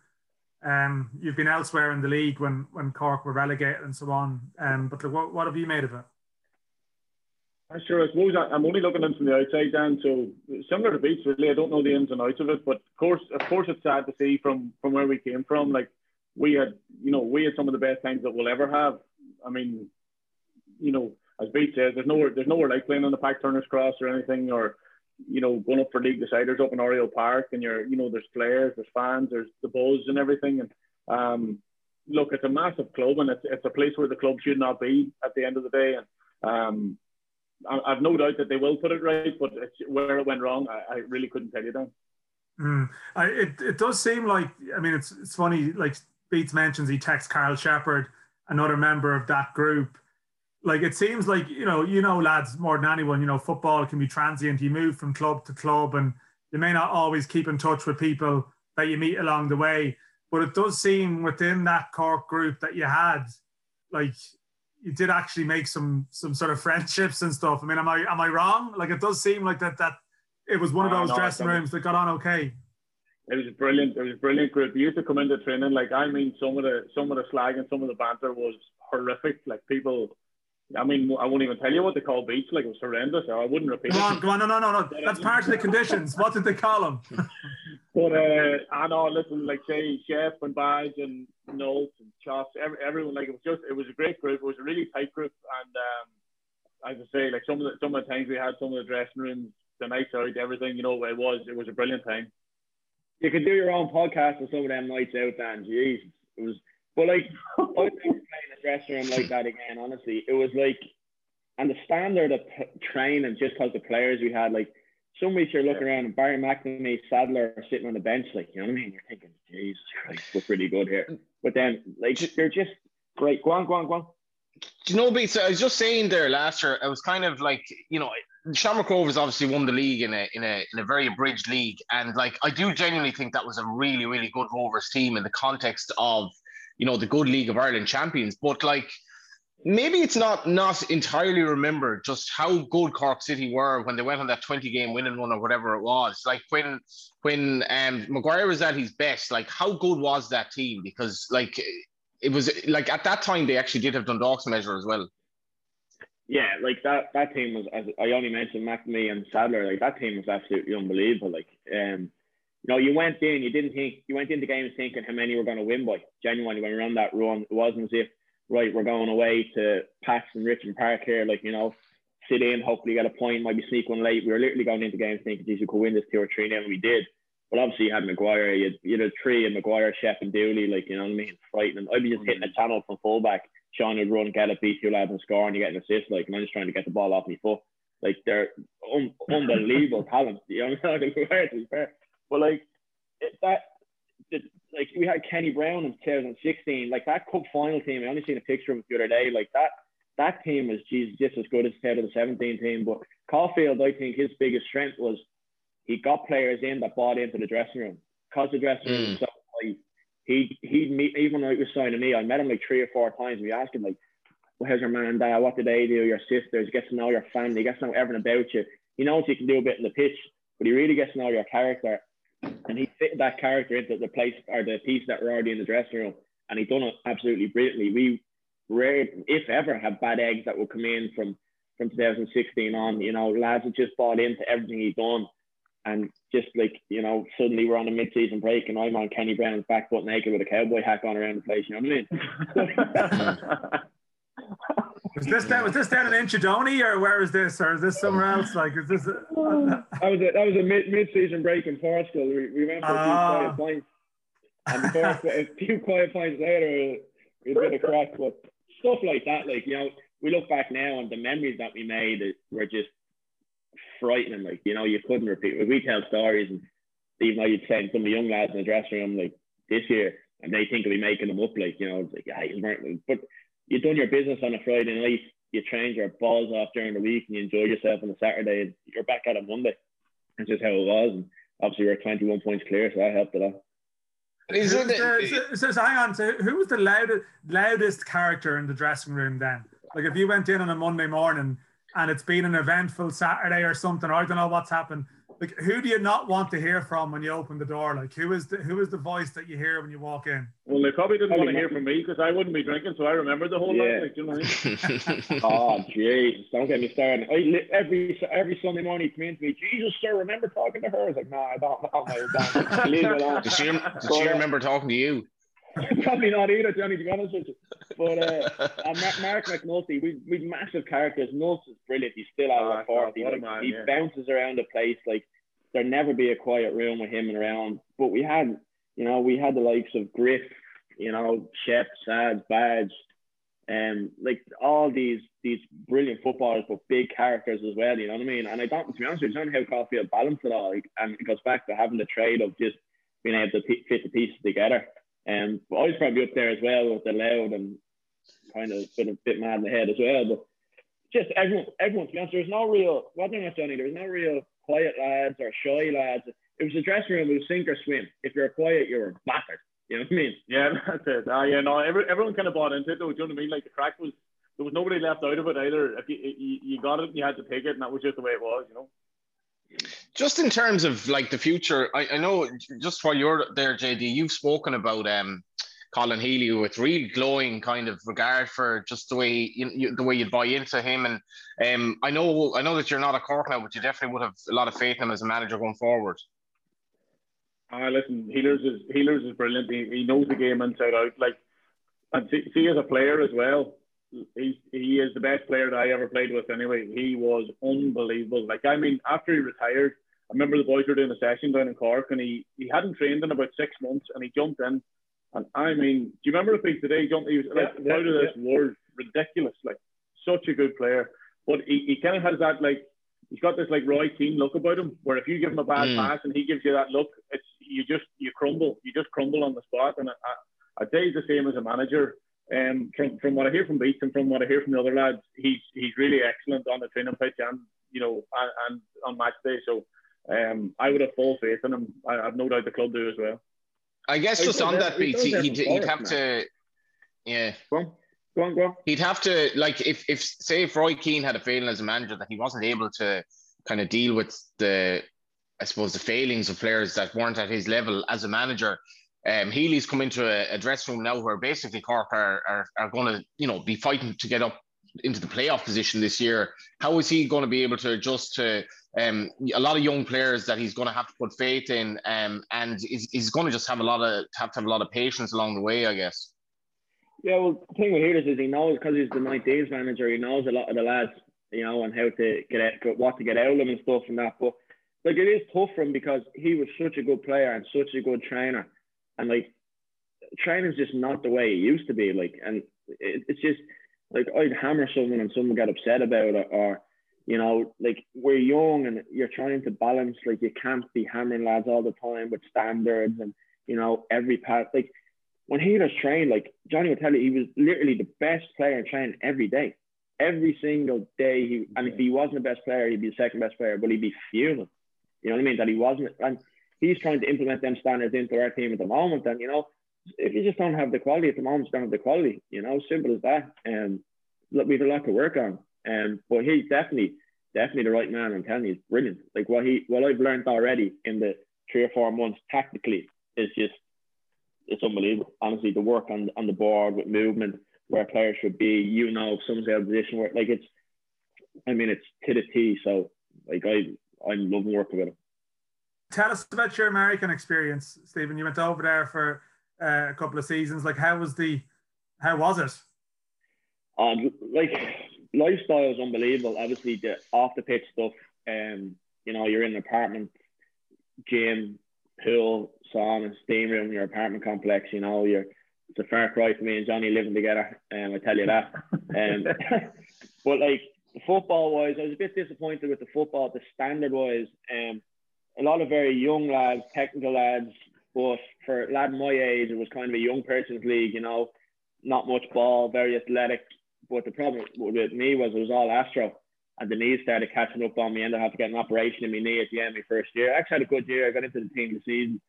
Speaker 3: um, you've been elsewhere in the league when, when Cork were relegated and so on. Um, but what, what have you made of it?
Speaker 4: I'm sure. I suppose I'm only looking in from the outside, Dan. So similar to Beats, really. I don't know the ins and outs of it, but of course, of course, it's sad to see from from where we came from. Like we had, you know, we had some of the best times that we'll ever have. I mean, you know, as Beat says, there's nowhere, there's nowhere like playing on the Pack Turner's Cross or anything, or you know, going up for league deciders up in Oriel Park, and you're, you know, there's players, there's fans, there's the buzz and everything, and um, look, it's a massive club, and it's it's a place where the club should not be at the end of the day, and um, I, I've no doubt that they will put it right, but where it went wrong, I, I really couldn't tell you that.
Speaker 3: Mm. I, it, it does seem like I mean it's it's funny like Beats mentions he texts Karl Sheppard, another member of that group. Like it seems like you know, you know, lads, more than anyone, you know, football can be transient. You move from club to club, and you may not always keep in touch with people that you meet along the way. But it does seem within that Cork group that you had, like you did actually make some some sort of friendships and stuff. I mean, am I am I wrong? Like it does seem like that that it was one of those no, dressing rooms that got on okay
Speaker 4: it was brilliant. It was a brilliant group. We used to come into training. Like I mean, some of the some of the slag and some of the banter was horrific. Like people, I mean, I won't even tell you what they call beach. Like it was horrendous. I wouldn't repeat.
Speaker 3: Go on, go on. No, no, no, no. That's part of the conditions. What did they call them?
Speaker 4: but uh, I know. Listen, like say Chef and Badge and Notes and Chops, every, everyone. Like it was just, it was a great group. It was a really tight group. And um, as I say, like some of the some of the times we had, some of the dressing rooms, the nights out, everything. You know, it was it was a brilliant time
Speaker 5: you could do your own podcast with some of them nights out, Dan. Jeez, it was. But like, I was playing a dressing room like that again. Honestly, it was like, and the standard of p- training just because the players we had, like, some weeks you're looking around and Barry McNamee, Sadler are sitting on the bench, like, you know what I mean? You're thinking, Jesus Christ, we're pretty good here. Mm. But then, like, they're just great. Go on, go on, go on.
Speaker 2: Do you know, Beats? I was just saying there last year. I was kind of like, you know, Shamrock Rovers obviously won the league in a in a in a very abridged league, and like I do genuinely think that was a really really good Rovers team in the context of you know the good League of Ireland champions. But like maybe it's not not entirely remembered just how good Cork City were when they went on that 20 game winning run or whatever it was. Like when when um Maguire was at his best, like how good was that team? Because like it was like at that time they actually did have done Dundalk's measure as well.
Speaker 5: Yeah, like that that team was as I only mentioned McNamee and Sadler, like that team was absolutely unbelievable. Like um you know, you went in, you didn't think you went into games thinking how many were going to win by. Genuinely, when we ran that run, it wasn't as if right, we're going away to Paxton Richmond Park here, like, you know, sit in, hopefully get a point, might be sneak one late. We were literally going into games thinking, geez, we could win this two or three now, and we did. But obviously, you had Maguire, you had, you had three, and Maguire, Shep, and Dooley, like, you know what I mean? Frightening. I'd be just hitting a channel from fullback. Sean would run, get it, beat two lads, and score, and you get an assist, like, and I'm just trying to get the ball off my foot. Like, they're un- unbelievable talent. You know, I'm not going to be fair. But, like, it, that like we had Kenny Browne in 2016, like that cup final team. I only seen a picture of it the other day. Like that that team was geez, just as good as head of the 17 team. But Caulfield, I think his biggest strength was he got players in that bought into the dressing room. Cause the dressing room mm. was so he he'd meet even though he was signing me, I met him like three or four times. We asked him like, well, how's your man dad? What do they do? Your sisters, gets to know your family, gets to know everything about you. He knows he can do a bit in the pitch, but he really gets to know your character and he fit that character into the place or the piece that were already in the dressing room, and he done it absolutely brilliantly. We rare, if ever, have bad eggs that will come in from from 2016 on. You know, lads have just bought into everything he's done, and just like you know, suddenly we're on a mid-season break, and I'm on Kenny Browne's back foot naked with a cowboy hat on around the place. You know what I mean?
Speaker 3: Was this down? Was this down in Inchydoney, or where is this, or is this somewhere else? Like, is this? A,
Speaker 5: uh, that was a that was a mid mid season break in Portugal. We, we went for a few quiet points, and before, a few quiet points later, we had a crack. But stuff like that, like you know, we look back now and the memories that we made were just frightening. Like you know, you couldn't repeat. We tell stories, and even though you'd send some of the young lads in the dressing room like this year, and they think we'll be making them up, like you know, it's like yeah, he's weren't. But you've done your business on a Friday night, you trained your balls off during the week, and you enjoyed yourself on a Saturday, and you're back at it Monday. That's just how it was. And obviously, we're 21 points clear, so that helped a lot.
Speaker 3: Is so, so, so, so, hang on. So who was the loudest loudest character in the dressing room then? Like if you went in on a Monday morning and it's been an eventful Saturday or something, or I don't know what's happened, like who do you not want to hear from when you open the door? Like who is the who is the voice that you hear when you walk in?
Speaker 4: Well, they probably didn't want to hear from me because I wouldn't be drinking, so I remember the whole yeah. night. Like, you know
Speaker 5: oh, jeez, don't get me started. I, every every Sunday morning, he come in to me, Jesus, sir, remember talking to her? I was like, no, I don't. I don't. Leave it alone.
Speaker 2: Does she, does she uh, remember talking to you?
Speaker 5: Probably not either, Johnny, to be honest with you. But uh, Mark McNulty, we we massive characters. Nuts is brilliant. He's still out of oh, 40. Like, man, he yeah. bounces around the place. Like there'd never be a quiet room with him and around. But we had, you know, we had the likes of Griff, you know, Shep, Sads, Badge, and um, like all these these brilliant footballers, but big characters as well. You know what I mean? And I don't, to be honest with you, I don't know how Caulfield balanced it all. Like, and it goes back to having the trade of just being able to fit the pieces together. Um, but I was probably up there as well with the loud and kind of been a bit mad in the head as well. But just everyone, everyone. To be honest, there's no real. What they're not Johnny. There's no real quiet lads or shy lads. It was a dressing room. It was sink or swim. If you're quiet, you were battered. You know what I mean?
Speaker 4: Yeah, that's it. Uh, yeah, no, every, everyone kind of bought into it. Though, do you know what I mean? Like the crack was there was nobody left out of it either. If you, you, you got it, you had to take it, and that was just the way it was. You know.
Speaker 2: Just in terms of like the future, I, I know just while you're there, JD, you've spoken about um Colin Healy with real glowing kind of regard for just the way you, you, the way you'd buy into him. And um, I know I know that you're not a Cork now, but you definitely would have a lot of faith in him as a manager going forward.
Speaker 4: Ah, uh, listen, Healers is Healers is brilliant. He, he knows the game inside out. Like, and see, see as a player as well. He he is the best player that I ever played with. Anyway, he was unbelievable. Like, I mean, after he retired, I remember the boys were doing a session down in Cork, and he he hadn't trained in about six months, and he jumped in and I mean, do you remember the thing today, John? He was like yeah, out of this yeah. world, ridiculous, like such a good player. But he, he kind of has that like he's got this like Roy Keane look about him, where if you give him a bad mm. pass and he gives you that look, it's you just you crumble, you just crumble on the spot. And I, I'd say he's the same as a manager. Um, from from what I hear from Beats and from what I hear from the other lads, he's he's really excellent on the training pitch and you know and, and on match day. So um, I would have full faith in him. I have no doubt the club do as well.
Speaker 2: I guess just on that beat, he'd, he'd have to, yeah.
Speaker 4: Go on. Go on, go on.
Speaker 2: He'd have to like if if say if Roy Keane had a failing as a manager that he wasn't able to kind of deal with the I suppose the failings of players that weren't at his level as a manager. Um, Healy's come into a, a dressing room now where basically Cork are, are, are going to, you know, be fighting to get up into the playoff position this year. How is he going to be able to adjust to um, a lot of young players that he's going to have to put faith in, um, and he's, he's going to just have a lot of have to have a lot of patience along the way, I guess.
Speaker 5: Yeah, well, the thing with Healers is he knows because he's the night days manager. He knows a lot of the lads, you know, and how to get out, what to get out of them and stuff and that. But like it is tough for him because he was such a good player and such a good trainer, and like training's just not the way it used to be. Like, and it, it's just like I'd hammer someone and someone got upset about it, or you know, like we're young and you're trying to balance. Like you can't be hammering lads all the time with standards and you know every part. Like when he was trained, like Johnny would tell you, he was literally the best player in training every day, every single day. He and if he wasn't the best player, he'd be the second best player, but he'd be fuming. You know what I mean? That he wasn't, and he's trying to implement them standards into our team at the moment. And you know, if you just don't have the quality at the moment, you don't have the quality. You know, simple as that. And um, we've a lot to work on. And um, but he's definitely, definitely the right man. I'm telling you, he's brilliant. Like what he, what I've learned already in the three or four months tactically is just, it's unbelievable. Honestly, the work on on the board with movement, where players should be. You know, if someone's out of position, where like it's, I mean, it's to the T. So like I, I'm loving working with him.
Speaker 3: Tell us about your American experience, Stephen. You went over there for uh, a couple of seasons. Like, how was the, how was it?
Speaker 5: Um, like lifestyle is unbelievable. Obviously, the off the pitch stuff. Um, you know, you're in an apartment, gym, pool, sauna, steam room, your apartment complex. You know, you're it's a far cry for me and Johnny living together. Um, I tell you that. Um, but like football wise, I was a bit disappointed with the football, the standard wise. Um, a lot of very young lads, technical lads, but for a lad my age, it was kind of a young person's league, you know, not much ball, very athletic. But the problem with me was it was all Astro, and the knees started catching up on me, and I had to get an operation in my knee at the end of my first year. I actually had a good year. I got into the team this season.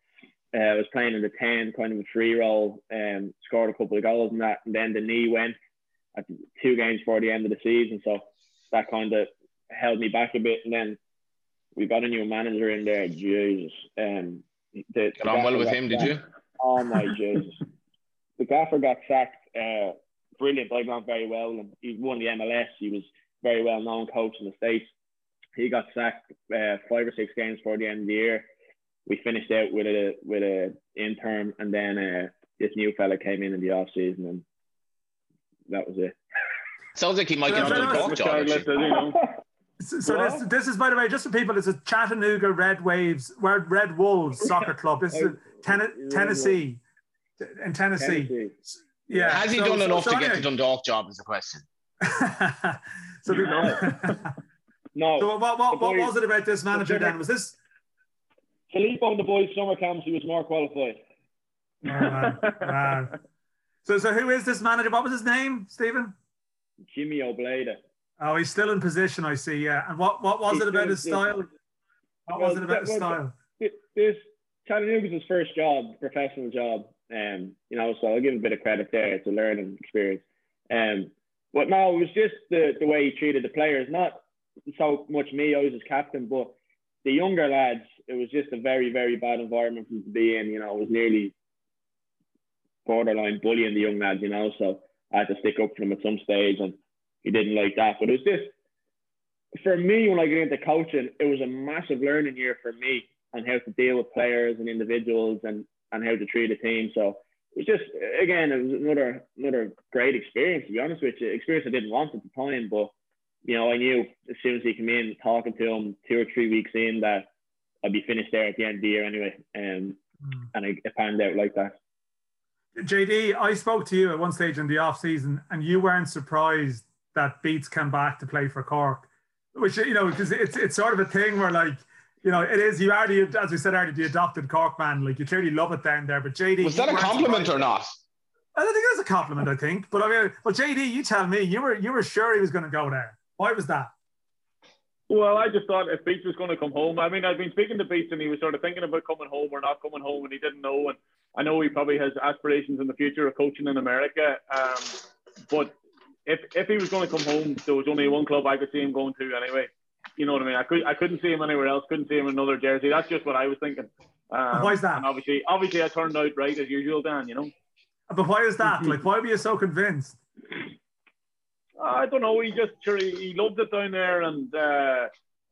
Speaker 5: Uh, I was playing in the 10, kind of a free roll, um, scored a couple of goals and that, and then the knee went at two games before the end of the season. So that kind of held me back a bit. And then we got a new manager in there. Jesus. Um,
Speaker 2: the, got on well with him, sacked. did you?
Speaker 5: Oh my Jesus. the gaffer got sacked. Uh, brilliant. I got very well, and he won the MLS. He was very well known coach in the states. He got sacked uh, five or six games before the end of the year. We finished out with a with a intern, and then uh, this new fella came in in the off season, and that was it.
Speaker 2: Sounds like he might get another dog job.
Speaker 3: So, so this, this is, by the way, just for people, it's a Chattanooga Red Waves, Red Wolves soccer club. This is ten- Tennessee, in Tennessee. Tennessee.
Speaker 2: Yeah. Has he so, done so, enough so to anyway. get the Dundalk job? Is the question.
Speaker 3: so no. no. So what, what, what was it about this manager then? Was this
Speaker 5: Filippo on the boys' summer camps? He was more qualified.
Speaker 3: Oh, man. man. So, so who is this manager? What was his name, Stephen?
Speaker 5: Jimmy Obleda.
Speaker 3: Oh, he's still in position, I see. Yeah. And what, what was he's it about his style? What well, was it about his style?
Speaker 5: This Chattanooga's his first job, professional job. Um, you know, so I'll give him a bit of credit there. It's a learning experience. Um, but no, it was just the, the way he treated the players. Not so much me, I was his captain, but the younger lads, it was just a very, very bad environment for them to be in. You know, it was nearly borderline bullying the young lads, you know. So I had to stick up for them at some stage, and he didn't like that. But it was just for me when I get into coaching, it was a massive learning year for me on how to deal with players and individuals and and how to treat a team. So it was just again, it was another another great experience to be honest with you. Experience I didn't want at the time, but you know, I knew as soon as he came in, talking to him two or three weeks in, that I'd be finished there at the end of the year anyway. Um, mm. And it, it panned out like that.
Speaker 3: JD, I spoke to you at one stage in the off season, and you weren't surprised that Beats came back to play for Cork, which you know because it's it's sort of a thing where like you know it is you already as we said already the adopted Cork man like you clearly love it down there. But JD
Speaker 2: was that a compliment or not?
Speaker 3: I don't think that's a compliment. I think, but I mean, well, JD, you tell me. You were you were sure he was going to go there. Why was that?
Speaker 4: Well, I just thought if Beats was going to come home. I mean, I've been speaking to Beats and he was sort of thinking about coming home or not coming home, and he didn't know. And I know he probably has aspirations in the future of coaching in America. Um, but if if he was going to come home, there was only one club I could see him going to anyway. You know what I mean? I could I couldn't see him anywhere else. Couldn't see him in another jersey. That's just what I was thinking. Um,
Speaker 3: why is that?
Speaker 4: Obviously, obviously, I turned out right as usual, Dan. You know.
Speaker 3: But why is that? Like, why were you so convinced?
Speaker 4: I don't know. He just sure he, he loved it down there, and uh,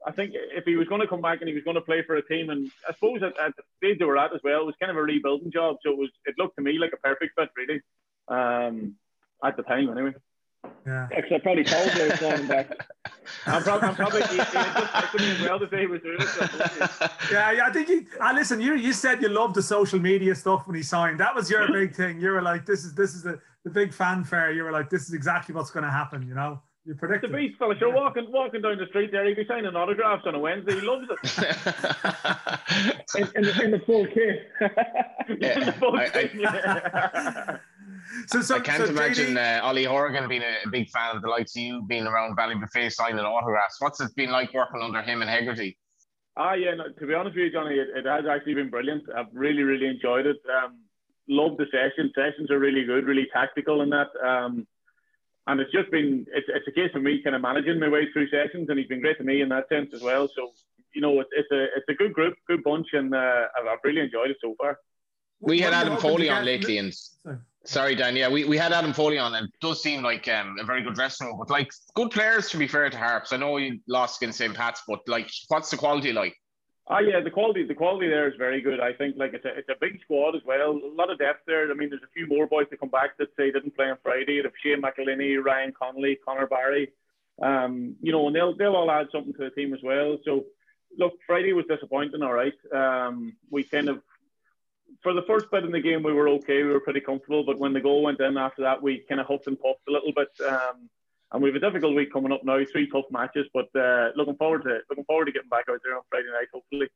Speaker 4: I think if he was going to come back and he was going to play for a team, and I suppose at, at the stage they were at as well, it was kind of a rebuilding job. So it was it looked to me like a perfect fit, really, um, at the time anyway.
Speaker 3: Yeah.
Speaker 5: Actually, I probably told you I was going back.
Speaker 4: I'm, prob- I'm probably he, he just texted me as well to say he was doing it.
Speaker 3: Yeah, yeah. I think you. Ah, listen, you you said you loved the social media stuff when he signed. That was your big thing. You were like, this is this is the the big fanfare. You were like, this is exactly what's going to happen. You know, you predicted.
Speaker 4: the
Speaker 3: predicted.
Speaker 4: beast fella, sure, walking walking down the street there, he'd be signing autographs on a Wednesday. He loves it.
Speaker 5: in, in, the, in the full kit.
Speaker 2: Yeah,
Speaker 4: Full
Speaker 2: I- I-
Speaker 4: yeah.
Speaker 3: So, so
Speaker 2: I can't
Speaker 3: so
Speaker 2: imagine
Speaker 3: JD,
Speaker 2: uh, Ollie Horgan being a, a big fan of the likes of you, being around Ballybofey signing autographs. What's it been like working under him and Hegarty?
Speaker 4: Ah, yeah. No, to be honest with you, Johnny, it, it has actually been brilliant. I've really, really enjoyed it. Um, loved the sessions. Sessions are really good, really tactical in that. Um, and it's just been it's, it's a case of me kind of managing my way through sessions, and he's been great to me in that sense as well. So you know, it's, it's a it's a good group, good bunch, and uh, I've, I've really enjoyed it so far.
Speaker 2: We had
Speaker 3: what are
Speaker 2: Adam
Speaker 3: hoping
Speaker 2: Foley on lately, and
Speaker 3: Sorry.
Speaker 2: Sorry, Dan. Yeah, we, we had Adam Foley on, and it does seem like um, a very good dressing room. But like good players, to be fair to Harps. I know you lost against St. Pat's, but like, what's the quality like?
Speaker 4: Ah, yeah, the quality the quality there is very good. I think like it's a it's a big squad as well. A lot of depth there. I mean, there's a few more boys to come back that say didn't play on Friday. There's Shane McEleney, Ryan Connolly, Connor Barry. Um, you know, and they'll they'll all add something to the team as well. So, look, Friday was disappointing. All right, um, we kind of for the first bit in the game we were okay. We were pretty comfortable, but when the goal went in after that, we kind of huffed and puffed a little bit. Um, and we have a difficult week coming up now. Three tough matches, but uh, looking forward to looking forward to getting back out there on Friday night, hopefully.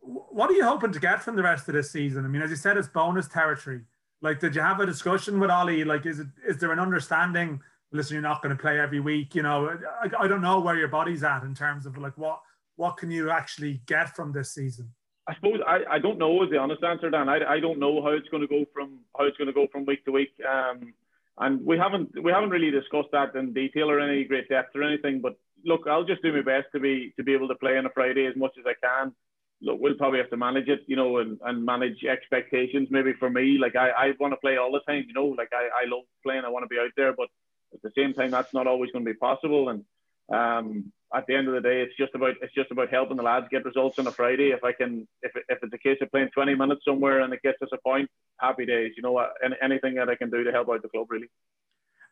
Speaker 3: What are you hoping to get from the rest of this season? I mean, as you said, it's bonus territory. Like, did you have a discussion with Ollie? Like, is it is there an understanding? Listen, you're not going to play every week. You know, I, I don't know where your body's at in terms of like what what can you actually get from this season.
Speaker 4: I suppose I, I don't know is the honest answer, Dan. I, I don't know how it's going to go from how it's going to go from week to week. Um, and we haven't we haven't really discussed that in detail or any great depth or anything. But look, I'll just do my best to be to be able to play on a Friday as much as I can. Look, we'll probably have to manage it, you know, and, and manage expectations. Maybe for me, like I, I want to play all the time, you know, like I, I love playing. I want to be out there, but at the same time, that's not always going to be possible. And um, at the end of the day, it's just about it's just about helping the lads get results on a Friday. If I can, if, if it's a case of playing 20 minutes somewhere and it gets us a point, happy days. You know what? Any, anything that I can do to help out the club, really.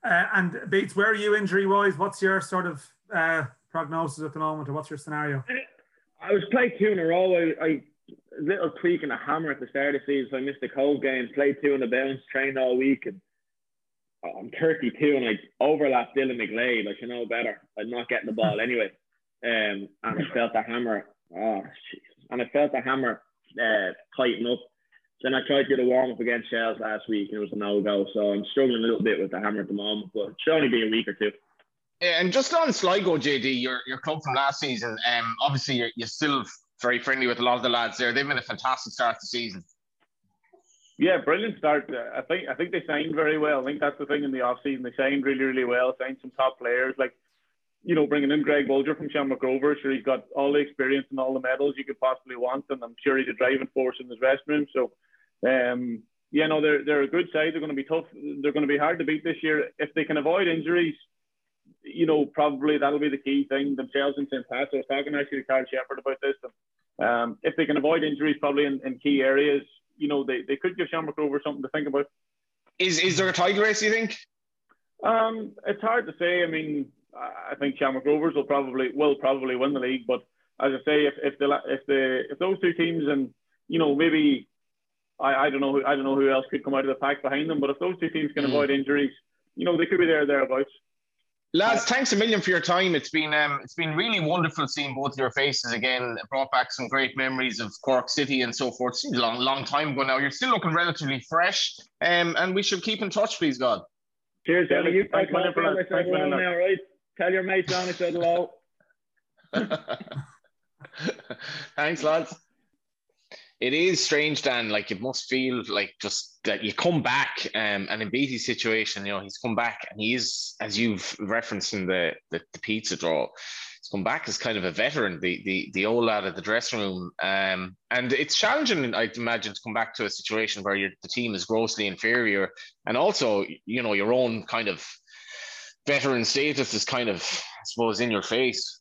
Speaker 3: Uh, and Bates, where are you injury wise? What's your sort of uh, prognosis at the moment, or what's your scenario?
Speaker 5: I was played two in a row. I, I a little tweak and a hammer at the start of the season, so I missed the cold game, Played two in the bounce, trained all week, and I'm 32 and I overlapped Dylan McGlade. I should know better. I'm not getting the ball anyway. Um, and I felt the hammer. Oh, Jesus. And I felt the hammer uh, tighten up. Then I tried to do the warm up against Shels last week and it was a no go. So I'm struggling a little bit with the hammer at the moment, but it should only be a week or two.
Speaker 2: Yeah, And just on Sligo, JD, your your club from last season. Um, obviously you're, you're still very friendly with a lot of the lads there. They've been a fantastic start to the season.
Speaker 4: Yeah, brilliant start. Uh, I think I think they signed very well. I think that's the thing in the off season. They signed really, really well. Signed some top players like, you know, bringing in Greg Bulger from Shamrock Rovers. Sure, he's got all the experience and all the medals you could possibly want, and I'm sure he's a driving force in his restroom. So, um, yeah, no, they're they're a good side. They're going to be tough. They're going to be hard to beat this year if they can avoid injuries. You know, probably that'll be the key thing. Themselves in St. Pat's. I was talking actually to Karl Sheppard about this. And, um, if they can avoid injuries, probably in, in key areas, you know, they, they could give Shamrock Rovers something to think about.
Speaker 2: Is is there a title race? You think?
Speaker 4: Um, it's hard to say. I mean, I think Shamrock Rovers will probably will probably win the league, but as I say, if if the if the if those two teams and you know maybe I, I don't know who I don't know who else could come out of the pack behind them, but if those two teams can
Speaker 2: Mm.
Speaker 4: avoid injuries, you know they could be there thereabouts.
Speaker 2: Lads, thanks a million for your time. It's been um, it's been really wonderful seeing both your faces again. It brought back some great memories of Cork City and so forth. It's a long, long time ago now. You're still looking relatively fresh, um, and we should keep in touch, please, God.
Speaker 4: Cheers, Johnny. You thanks,
Speaker 5: Thanks,
Speaker 4: man, for. Thanks, man.
Speaker 5: now, right? Tell your mate John I said hello.
Speaker 2: Thanks, lads. It is strange, Dan. Like it must feel like just that you come back, um, and in Beattie's situation, you know, he's come back and he is, as you've referenced in the, the, the pizza draw, he's come back as kind of a veteran, the the the old lad at the dressing room. Um, and it's challenging, I'd imagine, to come back to a situation where the team is grossly inferior, and also, you know, your own kind of veteran status is kind of, I suppose, in your face.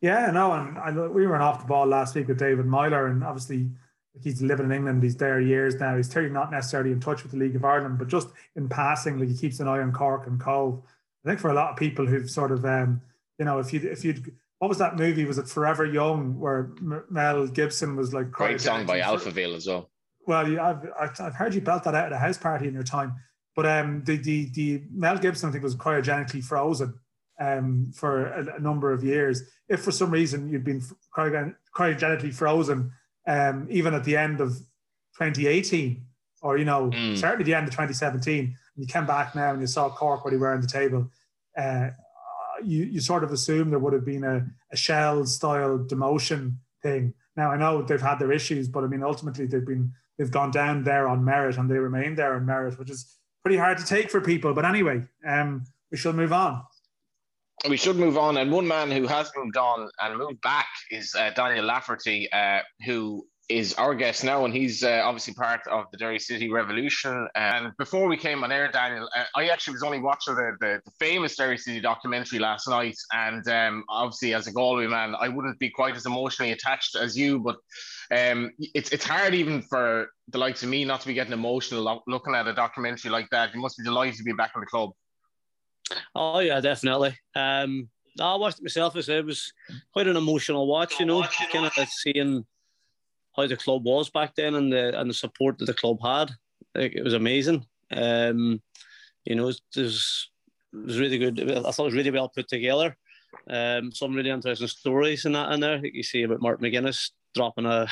Speaker 3: Yeah, no, and I, we were off the ball last week with David Meyler, and obviously he's living in England. He's there years now. He's clearly not necessarily in touch with the League of Ireland, but just in passing, like he keeps an eye on Cork and Cobh. I think for a lot of people who've sort of, um, you know, if you if you what was that movie? Was it Forever Young, where Mel Gibson was like
Speaker 2: great song by Alphaville as well.
Speaker 3: Well, I've I've heard you belt that out at a house party in your time, but um, the the the Mel Gibson I think was cryogenically frozen um, for a, a, number of years. If for some reason you'd been cryogenically frozen, um, even at the end of 2018, or you know mm. certainly the end of 2017, and you came back now and you saw Cork where they were on the table, uh, you you sort of assume there would have been a, a shell style demotion thing. Now I know they've had their issues, but I mean ultimately they've been they've gone down there on merit and they remain there on merit, which is pretty hard to take for people. But anyway, um, we shall move on
Speaker 2: we should move on. And one man who has moved on and moved back is uh, Daniel Lafferty, uh, who is our guest now, and he's uh, obviously part of the Derry City Revolution. And before we came on air, Daniel, uh, I actually was only watching the, the, the, famous Derry City documentary last night. And um, obviously, as a Galway man, I wouldn't be quite as emotionally attached as you, but um, it's it's hard even for the likes of me not to be getting emotional looking at a documentary like that. You must be delighted to be back in the club.
Speaker 6: Oh yeah, definitely. Um, I watched it myself. It was quite an emotional watch, you know, kind of seeing how the club was back then and the and the support that the club had. Like, it was amazing. Um, you know, it was, it was really good. I thought it was really well put together. Um, some really interesting stories in that in there. You see about Mark McGuinness dropping a,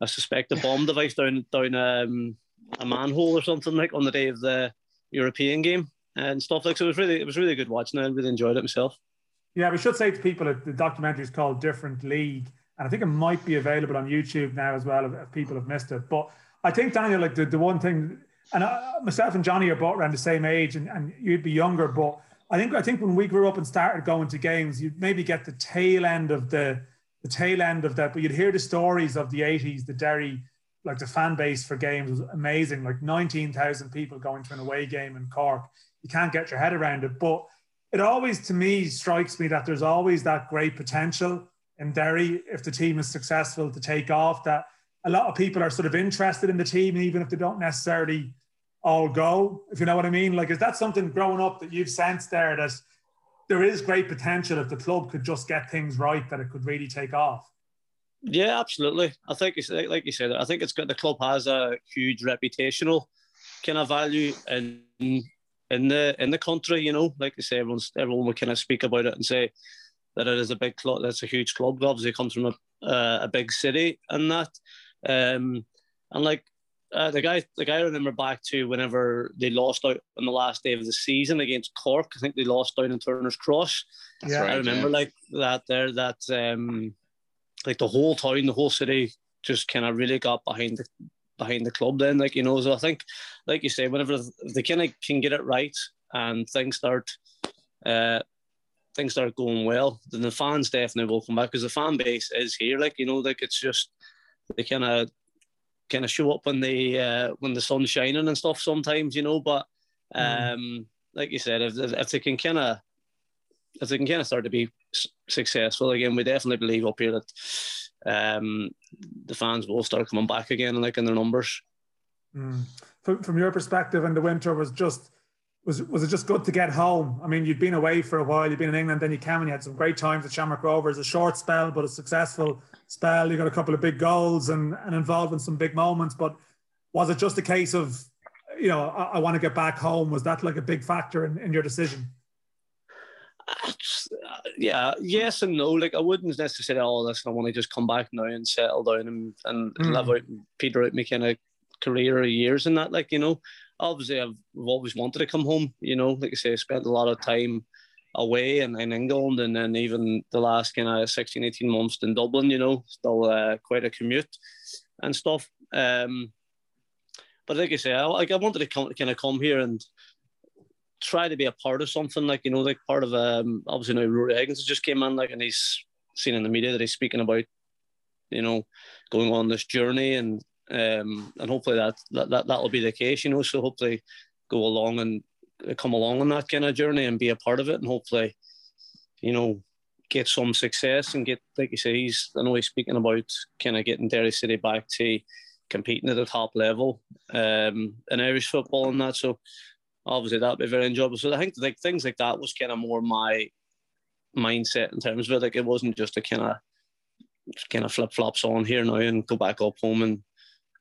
Speaker 6: a suspected bomb device down down um, a manhole or something like on the day of the European game and stuff like so. It was really it was really good watching. I really enjoyed it myself.
Speaker 3: Yeah, we should say to people that the documentary is called Different League, and I think it might be available on YouTube now as well if, people have missed it. But I think Daniel, like the, the one thing, and I, myself and Johnny are both around the same age, and, and you'd be younger, but I think I think when we grew up and started going to games, you'd maybe get the tail end of the the tail end of that, but you'd hear the stories of the 80s, the Derry, like the fan base for games was amazing, like 19,000 people going to an away game in Cork you can't get your head around it. But it always, to me, strikes me that there's always that great potential in Derry if the team is successful to take off. That a lot of people are sort of interested in the team, even if they don't necessarily all go. If you know what I mean, like is that something growing up that you've sensed there that there is great potential if the club could just get things right that it could really take off?
Speaker 6: Yeah, absolutely. I think it's like you said. I think it's got the club has a huge reputational kind of value and in the in the country. You know, like I say, everyone's everyone will kind of speak about it and say that it is a big club. That's a huge club. Obviously, it comes from a uh, a big city and that. Um, and like uh, the guy, the guy I remember back to whenever they lost out on the last day of the season against Cork. I think they lost down in Turner's Cross. That's yeah, right, I remember yeah. like that there. That um, like the whole town, the whole city, just kind of really got behind the behind the club then like you know so I think like you say whenever they kind of can get it right and things start uh things start going well then the fans definitely will come back because the fan base is here like you know like it's just they kind of kind of show up when they uh when the sun's shining and stuff sometimes you know but hmm. um mm. like you said if, if they can kind of if they can kind of start to be successful again we definitely believe up here that um, the fans will start coming back again and like in their numbers.
Speaker 3: Mm. From, from your perspective, in the winter was just was was it just good to get home? I mean, you'd been away for a while. You've been in England, then you came and you had some great times at Shamrock Rovers. A short spell, but a successful spell. You got a couple of big goals and, and involved in some big moments. But was it just a case of, you know, I, I want to get back home? Was that like a big factor in, in your decision?
Speaker 6: yeah, yes and no. Like I wouldn't necessarily, oh, listen, I want to just come back now and settle down and, and mm. live out and peter out my kind of career or years and that. Like, you know, obviously I've, always wanted to come home, you know, like I say, I spent a lot of time away in, in England and then even the last kind of 16, 18 months in Dublin, you know, still uh, quite a commute and stuff. Um, but like I say, I, like I wanted to come, kind of come here and try to be a part of something like you know like part of um obviously now Rory Higgins just came in like and he's seen in the media that he's speaking about you know going on this journey and um and hopefully that that that that'll be the case you know so hopefully go along and come along on that kind of journey and be a part of it and hopefully you know get some success and get like you say he's I know he's speaking about kind of getting Derry City back to competing at the top level um in Irish football and that so obviously that'd be very enjoyable. So I think like things like that was kind of more my mindset in terms of it. Like it wasn't just a kind of kind of flip flops on here now and go back up home and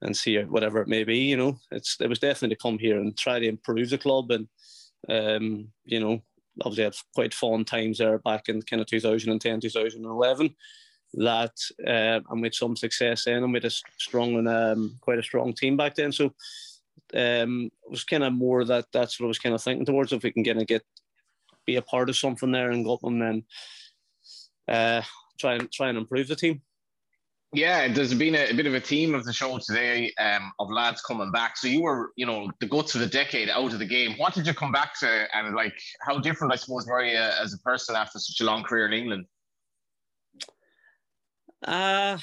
Speaker 6: and see whatever it may be. You know, it's it was definitely to come here and try to improve the club and um, you know obviously I had quite fond times there back in kind of 2010 2011 that uh, and with some success then and with a strong and um, quite a strong team back then so um, was kind of more that that's what I was kind of thinking towards. If we can kind of get be a part of something there and go up and then uh, try and try and improve the team.
Speaker 2: Yeah, there's been a, a, bit of a theme of the show today um, of lads coming back. So you were, you know, the guts of the decade out of the game. What did you come back to, and like how different, I suppose, were you as a person after such a long career in England?
Speaker 6: Uh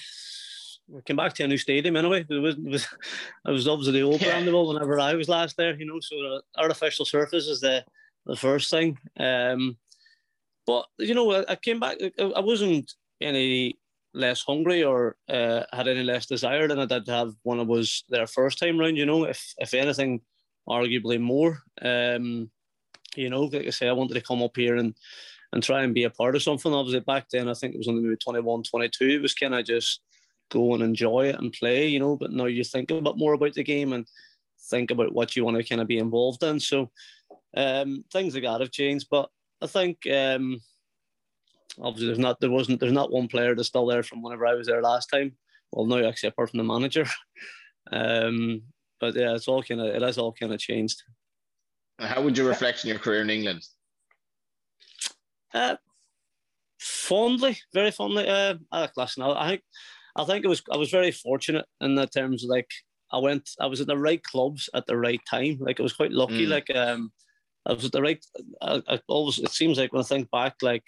Speaker 6: we came back to a new stadium anyway. It was, it was, it was obviously the old yeah. whenever I was last there, you know. So the artificial surface is the the first thing. Um, but you know, I, I came back. I wasn't any less hungry or uh, had any less desire than I did to have when I was there first time round. You know, if if anything, arguably more. Um, you know, like I say, I wanted to come up here and and try and be a part of something. Obviously, back then, I think it was only maybe 21, 22. It was kind of just go and enjoy it and play, you know. But now you think a bit more about the game and think about what you want to kind of be involved in. So um, things like that have changed. But I think um, obviously there's not there wasn't there's not one player that's still there from whenever I was there last time. Well, no, actually, apart from the manager. um, but yeah, it's all kind of it has all kind of changed.
Speaker 2: How would you reflect on your career in England?
Speaker 6: Uh, fondly, very fondly. Uh, listen, I, I think I think it was I was very fortunate in the terms of like I went I was at the right clubs at the right time. Like I was quite lucky. Mm. Like um I was at the right I, I, always it seems like when I think back like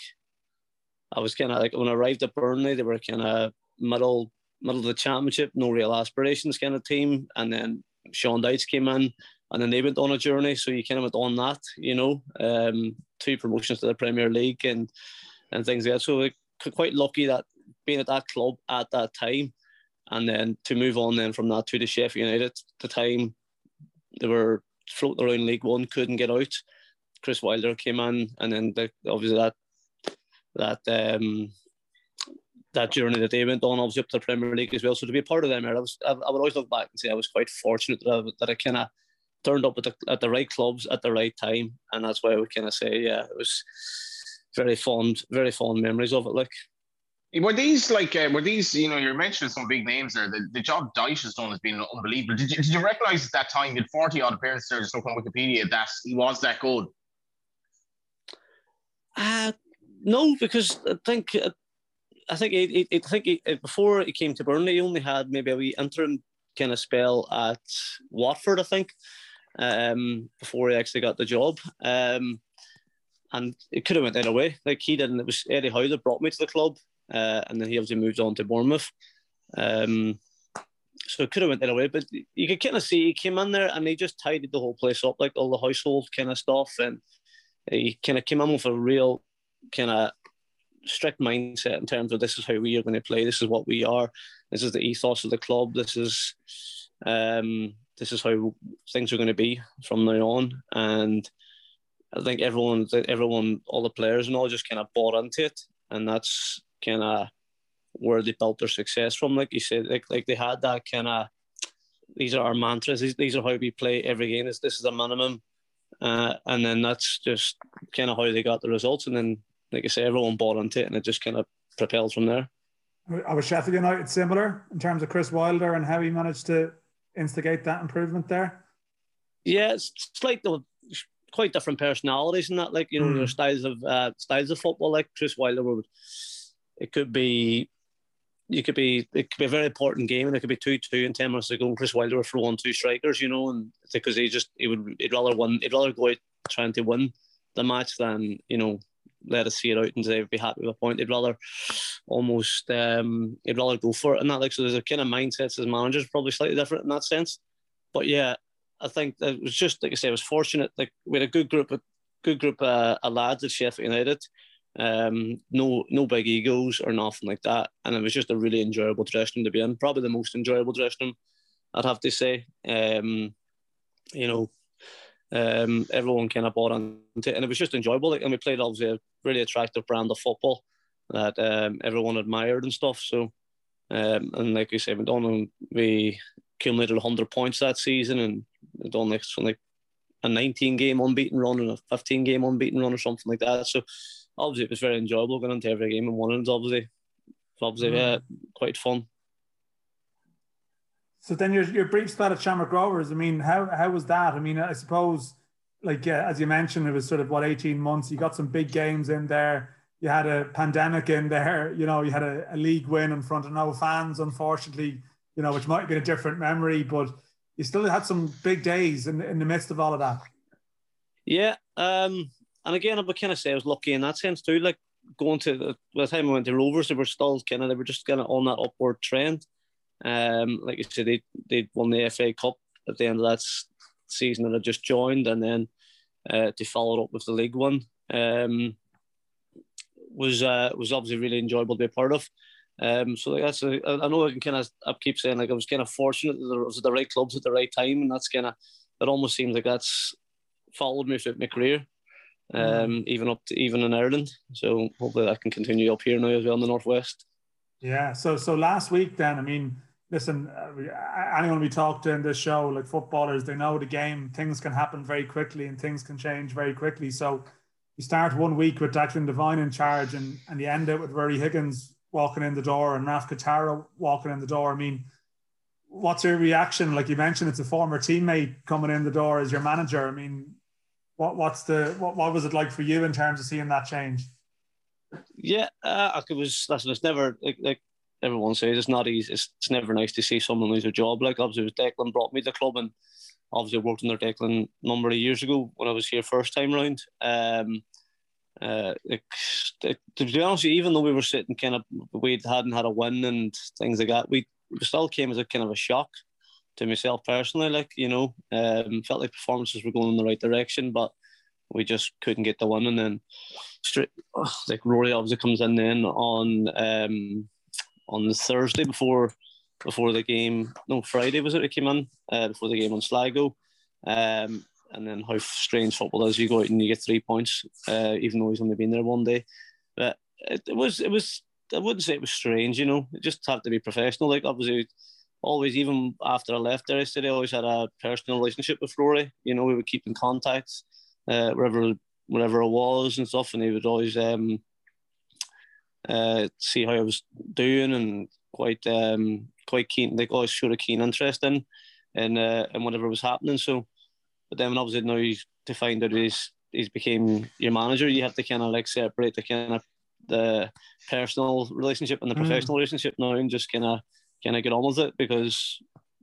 Speaker 6: I was kind of like when I arrived at Burnley they were kind of middle middle of the championship, no real aspirations kind of team, and then Sean Dyche came in and then they went on a journey. So you kind of went on that, you know, um, two promotions to the Premier League and and things like that. So like, quite lucky that being at that club at that time, and then to move on then from that to the Sheffield United, the time they were floating around League One, couldn't get out. Chris Wilder came in, and then the, obviously that that um, that journey that they went on, obviously up to the Premier League as well. So to be a part of them, I was I, I would always look back and say I was quite fortunate that I, that I kind of turned up at the, at the right clubs at the right time, and that's why I would kind of say, yeah, it was very fond, very fond memories of it. Like.
Speaker 2: Were these like uh, were these you know you're mentioning some big names there the, the job Dyche has done has been unbelievable did you, did you recognize at that time you had 40 odd appearances there just look on Wikipedia that he was that good
Speaker 6: uh, no because I think I think he, I think he, before he came to Burnley he only had maybe a wee interim kind of spell at Watford I think um, before he actually got the job um, and it could have went either way like he didn't it was Eddie Howe that brought me to the club uh, and then he obviously moved on to Bournemouth. Um, so it could have went that way, but you could kind of see he came in there and he just tidied the whole place up, like all the household kind of stuff, and he kind of came in with a real kind of strict mindset in terms of this is how we are going to play, this is what we are, this is the ethos of the club, this is um, this is how things are going to be from now on, and I think everyone, everyone, all the players and all just kind of bought into it, and that's kind of where they built their success from. Like you said, like, like they had that kind of these are our mantras. These, these are how we play every game. This, this is a minimum. Uh, and then that's just kind of how they got the results. And then like I say, everyone bought into it, and it just kind of propelled from there.
Speaker 3: I was Sheffield United similar in terms of Chris Wilder and how he managed to instigate that improvement there?
Speaker 6: Yeah, it's, it's like the quite different personalities and that. Like you know, mm. their styles of uh, styles of football. Like Chris Wilder would, it could be. You could be it could be a very important game, and it could be two two and ten minutes ago. And Chris Wilder for one two strikers, you know, and because he just he would he'd rather win he'd rather go out trying to win the match than you know let us see it out and say they'd be happy with a point. They'd rather almost um they'd rather go for it and that like so there's a kind of mindsets as managers probably slightly different in that sense. But yeah, I think it was just like I say, I was fortunate. Like we had a good group of good group uh, of lads at Sheffield United. Um, no no big egos or nothing like that. And it was just a really enjoyable dressing room to be in. Probably the most enjoyable dressing room, I'd have to say. Um, you know, um, everyone kind of bought into it, and it was just enjoyable. Like, and we played obviously a really attractive brand of football that um, everyone admired and stuff. So, um, and like we said, we done we accumulated 100 points that season, and we done like something like a 19 game unbeaten run and a 15 game unbeaten run or something like that. So, obviously, it was very enjoyable going into every game and winning. It's obviously, obviously, mm. uh, quite fun.
Speaker 3: So then your your brief spell at Shamrock Rovers. I mean, how how was that? I mean, I suppose like uh, as you mentioned, it was sort of what eighteen months. You got some big games in there. You had a pandemic in there. You know, you had a, a league win in front of no fans, unfortunately. You know, which might have been a different memory, but you still had some big days in in the midst of all of that.
Speaker 6: Yeah, um, and again, I would kind of say I was lucky in that sense too. Like going to by the time I went to Rovers, they were still kind of they were just kind of on that upward trend. Um, like I said, they they won the FAI Cup at the end of that season that I just joined, and then uh, to follow up with the League One um, was uh, was obviously really enjoyable to be a part of. Um, so like that's a, I know I can kind of I keep saying like I was kind of fortunate that there was the right clubs at the right time, and that's kind of it almost seems like that's followed me throughout my career, um, mm. even up to even in Ireland. So hopefully that can continue up here now as well in the northwest.
Speaker 3: Yeah. So so last week then, I mean, listen, uh, anyone we talk to in this show, like footballers, they know the game. Things can happen very quickly and things can change very quickly. So you start one week with Declan Devine in charge, and and you end it with Rory Higgins walking in the door and Raff Cretaro walking in the door. I mean, what's your reaction? Like you mentioned, it's a former teammate coming in the door as your manager. I mean, what what's the what, what was it like for you in terms of seeing that change?
Speaker 6: Yeah, uh, it was. Listen, it's never like, like everyone says it's not easy. It's, it's never nice to see someone lose a job. Like obviously, was Declan brought me to the club, and obviously worked under Declan a number of years ago when I was here first time round. Um, uh, it, it, to be honest, even though we were sitting kind of, we hadn't had a win and things like that, we, still came as a kind of a shock to myself personally. Like you know, um, felt like performances were going in the right direction, but we just couldn't get the win. And then straight, like Rory obviously comes in then on um, on Thursday before before the game. No, Friday was it? It came in uh, before the game on Sligo. Um, and then how strange football is. You go out and you get three points, uh, even though he's only been there one day. But it, it, was, it was. I wouldn't say it was strange. You know, it just had to be professional. Like obviously, always, even after I left there yesterday, I always had a personal relationship with Rory. You know, we would keep in contact uh, wherever wherever I was and stuff, and he would always um, uh, see how I was doing and quite um, quite keen, like always showed a keen interest in in, uh, in whatever was happening. So, but then obviously now he's, to find out he's he's became your manager, you have to kind of like separate the kind of the personal relationship and the mm. professional relationship now and just kind of kind of get on with it because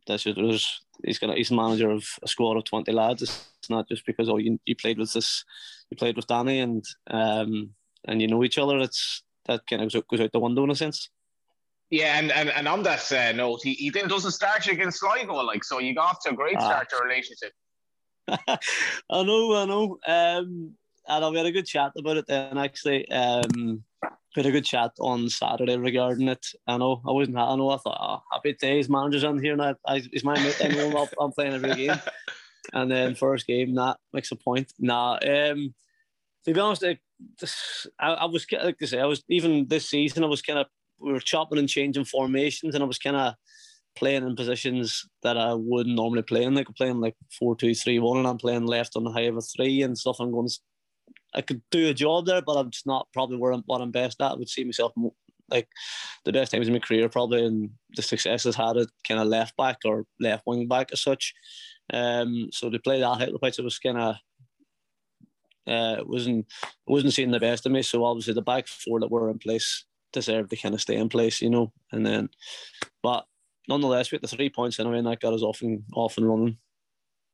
Speaker 6: that's just there's he's gonna he's manager of a squad of 20 lads it's not just because oh you, you played with this you played with Danny and um and you know each other it's that kind of goes out the window in a sense.
Speaker 2: Yeah, and, and, and on that uh, note, he, he then doesn't start against Sligo, like so. You got off to a great ah. start to a relationship.
Speaker 6: I know, I know. Um, and I we had a good chat about it then. Actually, um, we had a good chat on Saturday regarding it. I know I wasn't. I know I thought, oh, happy days, managers on here now. I, is my mate. Know I'm, I'm playing every game. and then first game, that makes a point. Nah, um, to be honest, I, I was like I say, I was even this season. I was kind of we were chopping and changing formations, and I was kind of playing in positions that I wouldn't normally play in, like playing like four two three one, and I'm playing left on the high of a three and stuff. I'm going. I could do a job there, but I'm just not probably where I'm what I'm best at. I would see myself like the best times in my career probably and the successes had it kind of left back or left wing back as such. Um, so to play that of the pitch, it was kind of uh, wasn't wasn't seeing the best of me. So obviously the back four that were in place deserved to kind of stay in place, you know. And then, but nonetheless, we had the three points anyway, and that got us off and off and running.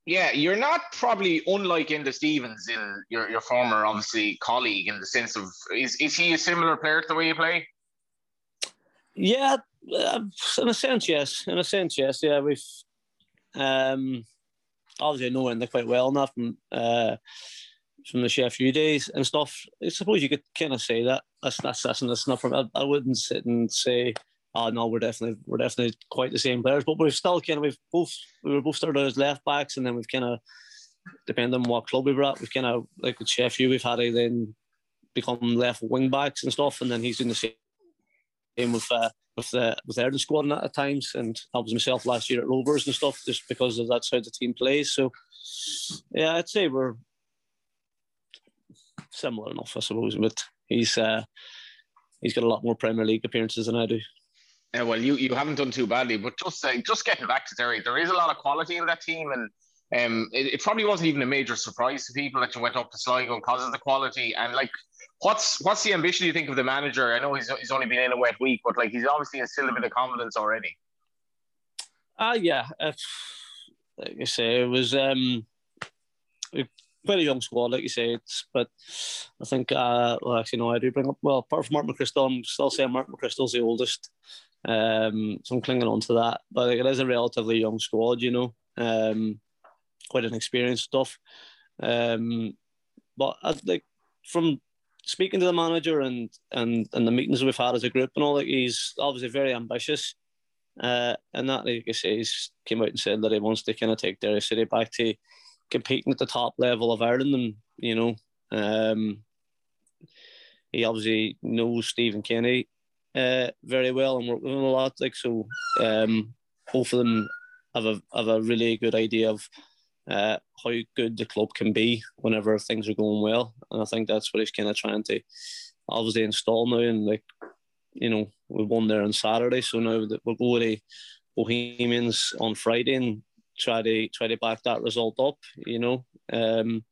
Speaker 2: Yeah, you're not probably unlike Enda Stevens in your, your former obviously colleague in the sense of is is he a similar player to the way you play?
Speaker 6: Yeah, uh, in a sense, yes. In a sense, yes. Yeah, we've um, obviously know Enda quite well enough from uh, from the Sheffield days and stuff. I suppose you could kind of say that. That's that's that's, that's not from. I, I wouldn't sit and say oh no, we're definitely we're definitely quite the same players, but we've still kind of we've both we were both started as left backs, and then we've kind of depending on what club we were at, we've kind of like with Sheffield, we've had to then become left wing backs and stuff, and then he's doing the same game with uh, with the with the Erdon squad at times, and I was myself last year at Rovers and stuff, just because of that's how the team plays. So yeah, I'd say we're similar enough, I suppose, but he's uh, he's got a lot more Premier League appearances than I do.
Speaker 2: Yeah, well, you, you haven't done too badly, but just uh, just getting back to Derry, there is a lot of quality in that team, and um, it, it, probably wasn't even a major surprise to people that you went up to Sligo because of the quality. And like, what's what's the ambition you think of the manager? I know he's, he's only been in a wet week, but like he's obviously instilled a bit of confidence already.
Speaker 6: Ah, uh, yeah, uh, like I say, it was um, a young squad, like you say. It's, but I think, uh, well, actually, no, I do bring up. Well, apart from Mark McChrystal, I'm still saying Mark McChrystal's the oldest. Um, so I'm clinging on to that. But like, it is a relatively young squad, you know, um, quite an experienced stuff. Um, but I like from speaking to the manager and and and the meetings we've had as a group and all, like he's obviously very ambitious. Uh, and that, like I say, he's came out and said that he wants to kind of take Derry City back to competing at the top level of Ireland, and you know, um, he obviously knows Stephen Kenny uh, very well and worked with him a lot. Like so, um, both of them have a have a really good idea of uh, how good the club can be whenever things are going well, and I think that's what he's kind of trying to obviously install now. And like, you know, we won there on Saturday, so now that we'll go to Bohemians on Friday and try to try to back that result up. You know, um,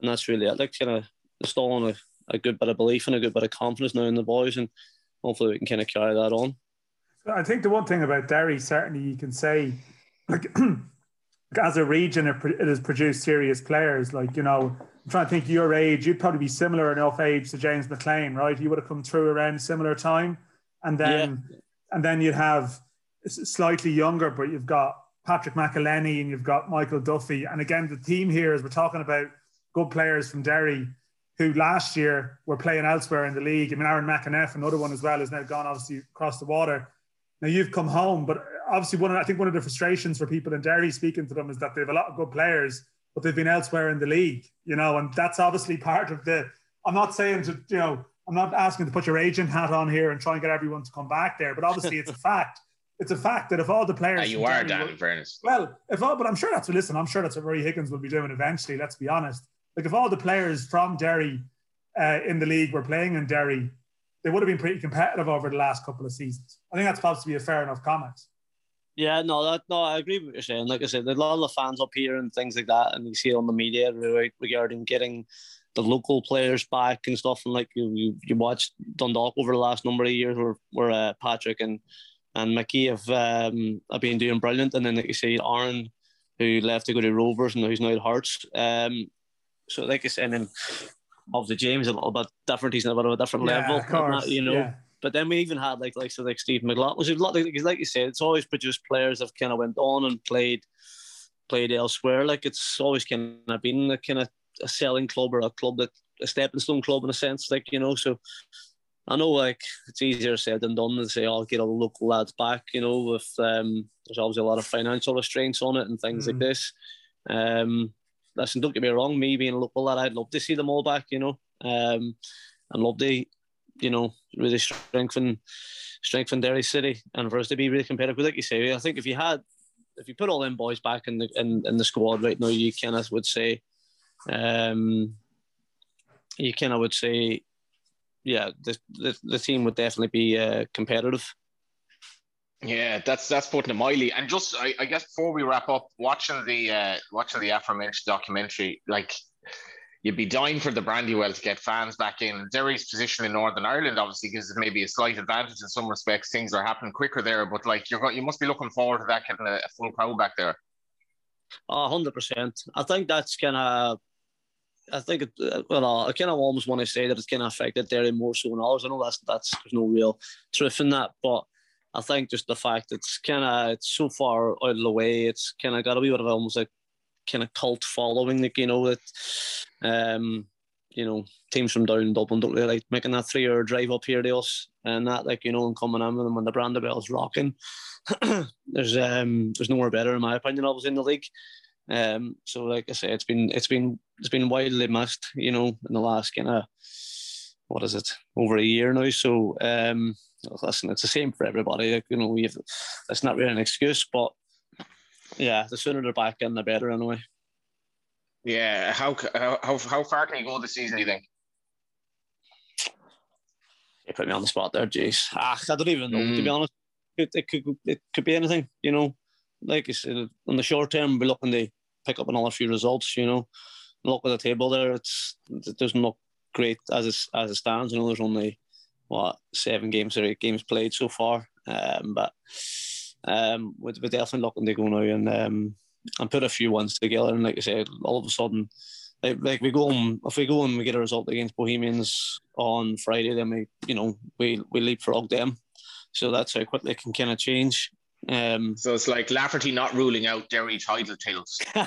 Speaker 6: and that's really it. Like kind of installing a, a good bit of belief and a good bit of confidence now in the boys, and hopefully we can kind of carry that on.
Speaker 3: I think the one thing about Derry, certainly you can say, like as a region, it, has produced serious players. Like you know, I'm trying to think your age, you'd probably be similar enough age to James McClean, right? You would have come through around similar time, and then yeah. and then you'd have slightly younger, but you've got Patrick McEleney and you've got Michael Duffy. And again, the theme here is we're talking about good players from Derry who last year were playing elsewhere in the league. I mean, Aaron McEneff, another one as well, has now gone obviously across the water. Now you've come home, but obviously one of, I think one of the frustrations for people in Derry speaking to them is that they have a lot of good players, but they've been elsewhere in the league, you know, and that's obviously part of the. I'm not saying to you know, I'm not asking to put your agent hat on here and try and get everyone to come back there, but obviously it's a fact it's a fact that if all the players,
Speaker 2: uh, you are Dan, in fairness.
Speaker 3: Well, if all, but I'm sure that's what listen. I'm sure that's what Rory Higgins will be doing eventually. Let's be honest. Like if all the players from Derry uh, in the league were playing in Derry, they would have been pretty competitive over the last couple of seasons. I think that's possibly a fair enough comment.
Speaker 6: Yeah, no, that no, I agree with what you're saying. Like I said, there's a lot of fans up here and things like that, and you see on the media regarding getting the local players back and stuff. And like you, you, you watched Dundalk over the last number of years, where where uh, Patrick and and Mickey have um, have been doing brilliant. And then like you say, Aaron, who left to go to Rovers and who's now at Hearts. Um, so like I said, and then obviously James a little bit different. He's in a bit of a different yeah, level, that, you know. Yeah. But then we even had like like so like Steve McLaughlin, which is like, like you said, it's always produced players that kind of went on and played played elsewhere. Like it's always kind of been a kind of a selling club or a club that a stepping stone club in a sense, like you know. So I know like it's easier said than done to say, "I'll oh, get all the local lads back." You know, with um, there's obviously a lot of financial restraints on it and things mm. like this. Um, listen, don't get me wrong. Me being a local lad, I'd love to see them all back. You know, um, and love to, you know, really strengthen strengthen Derry City and for us to be really competitive. Like you say, I think if you had, if you put all them boys back in the in, in the squad right now, you kind of would say, um, you kind of would say, yeah, the, the, the team would definitely be uh, competitive.
Speaker 2: Yeah, that's that's putting it mildly. And just I, I guess before we wrap up, watching the uh, watching the aforementioned documentary, like you'd be dying for the Brandywell to get fans back in. Derry's position in Northern Ireland obviously gives it maybe a slight advantage in some respects. Things are happening quicker there, but like you're you must be looking forward to that getting a, a full crowd back there.
Speaker 6: hundred percent. I think that's kind of. I think it, uh, well, I kind of almost want to say that it's kind of affected Derry more so than ours. I know that's that's there's no real truth in that, but I think just the fact it's kind of it's so far out of the way. It's kind of got a wee bit of almost like kind of cult following. Like you know that, um, you know, teams from down in Dublin don't really like making that three-hour drive up here to us and that, like you know, and coming in with them when the Brandywell's rocking. there's um there's nowhere better in my opinion. Obviously in the league. Um, so like I say, it's been it's been it's been widely missed, you know, in the last kind of what is it over a year now. So um, listen, it's the same for everybody. Like, you know, we have that's not really an excuse, but yeah, the sooner they're back in, the better anyway.
Speaker 2: Yeah, how how how far can you go this season? Do you think?
Speaker 6: You put me on the spot there, jeez. Ah, I don't even know. Mm. To be mm. honest, it, it could it could be anything. You know, like I said, in the short term, we're looking to pick up another few results. You know, look at the table there. It's it doesn't look great as it, as it stands. You know, there's only what seven games or eight games played so far, um, but um, we're, we're definitely looking to go now and um, and put a few ones together. And like I said, all of a sudden, like, like we go and if we go and we get a result against Bohemians on Friday, then we you know we we leapfrog them. So that's how quickly it can kind of change. Um,
Speaker 2: so it's like Lafferty not ruling out Derry title tales.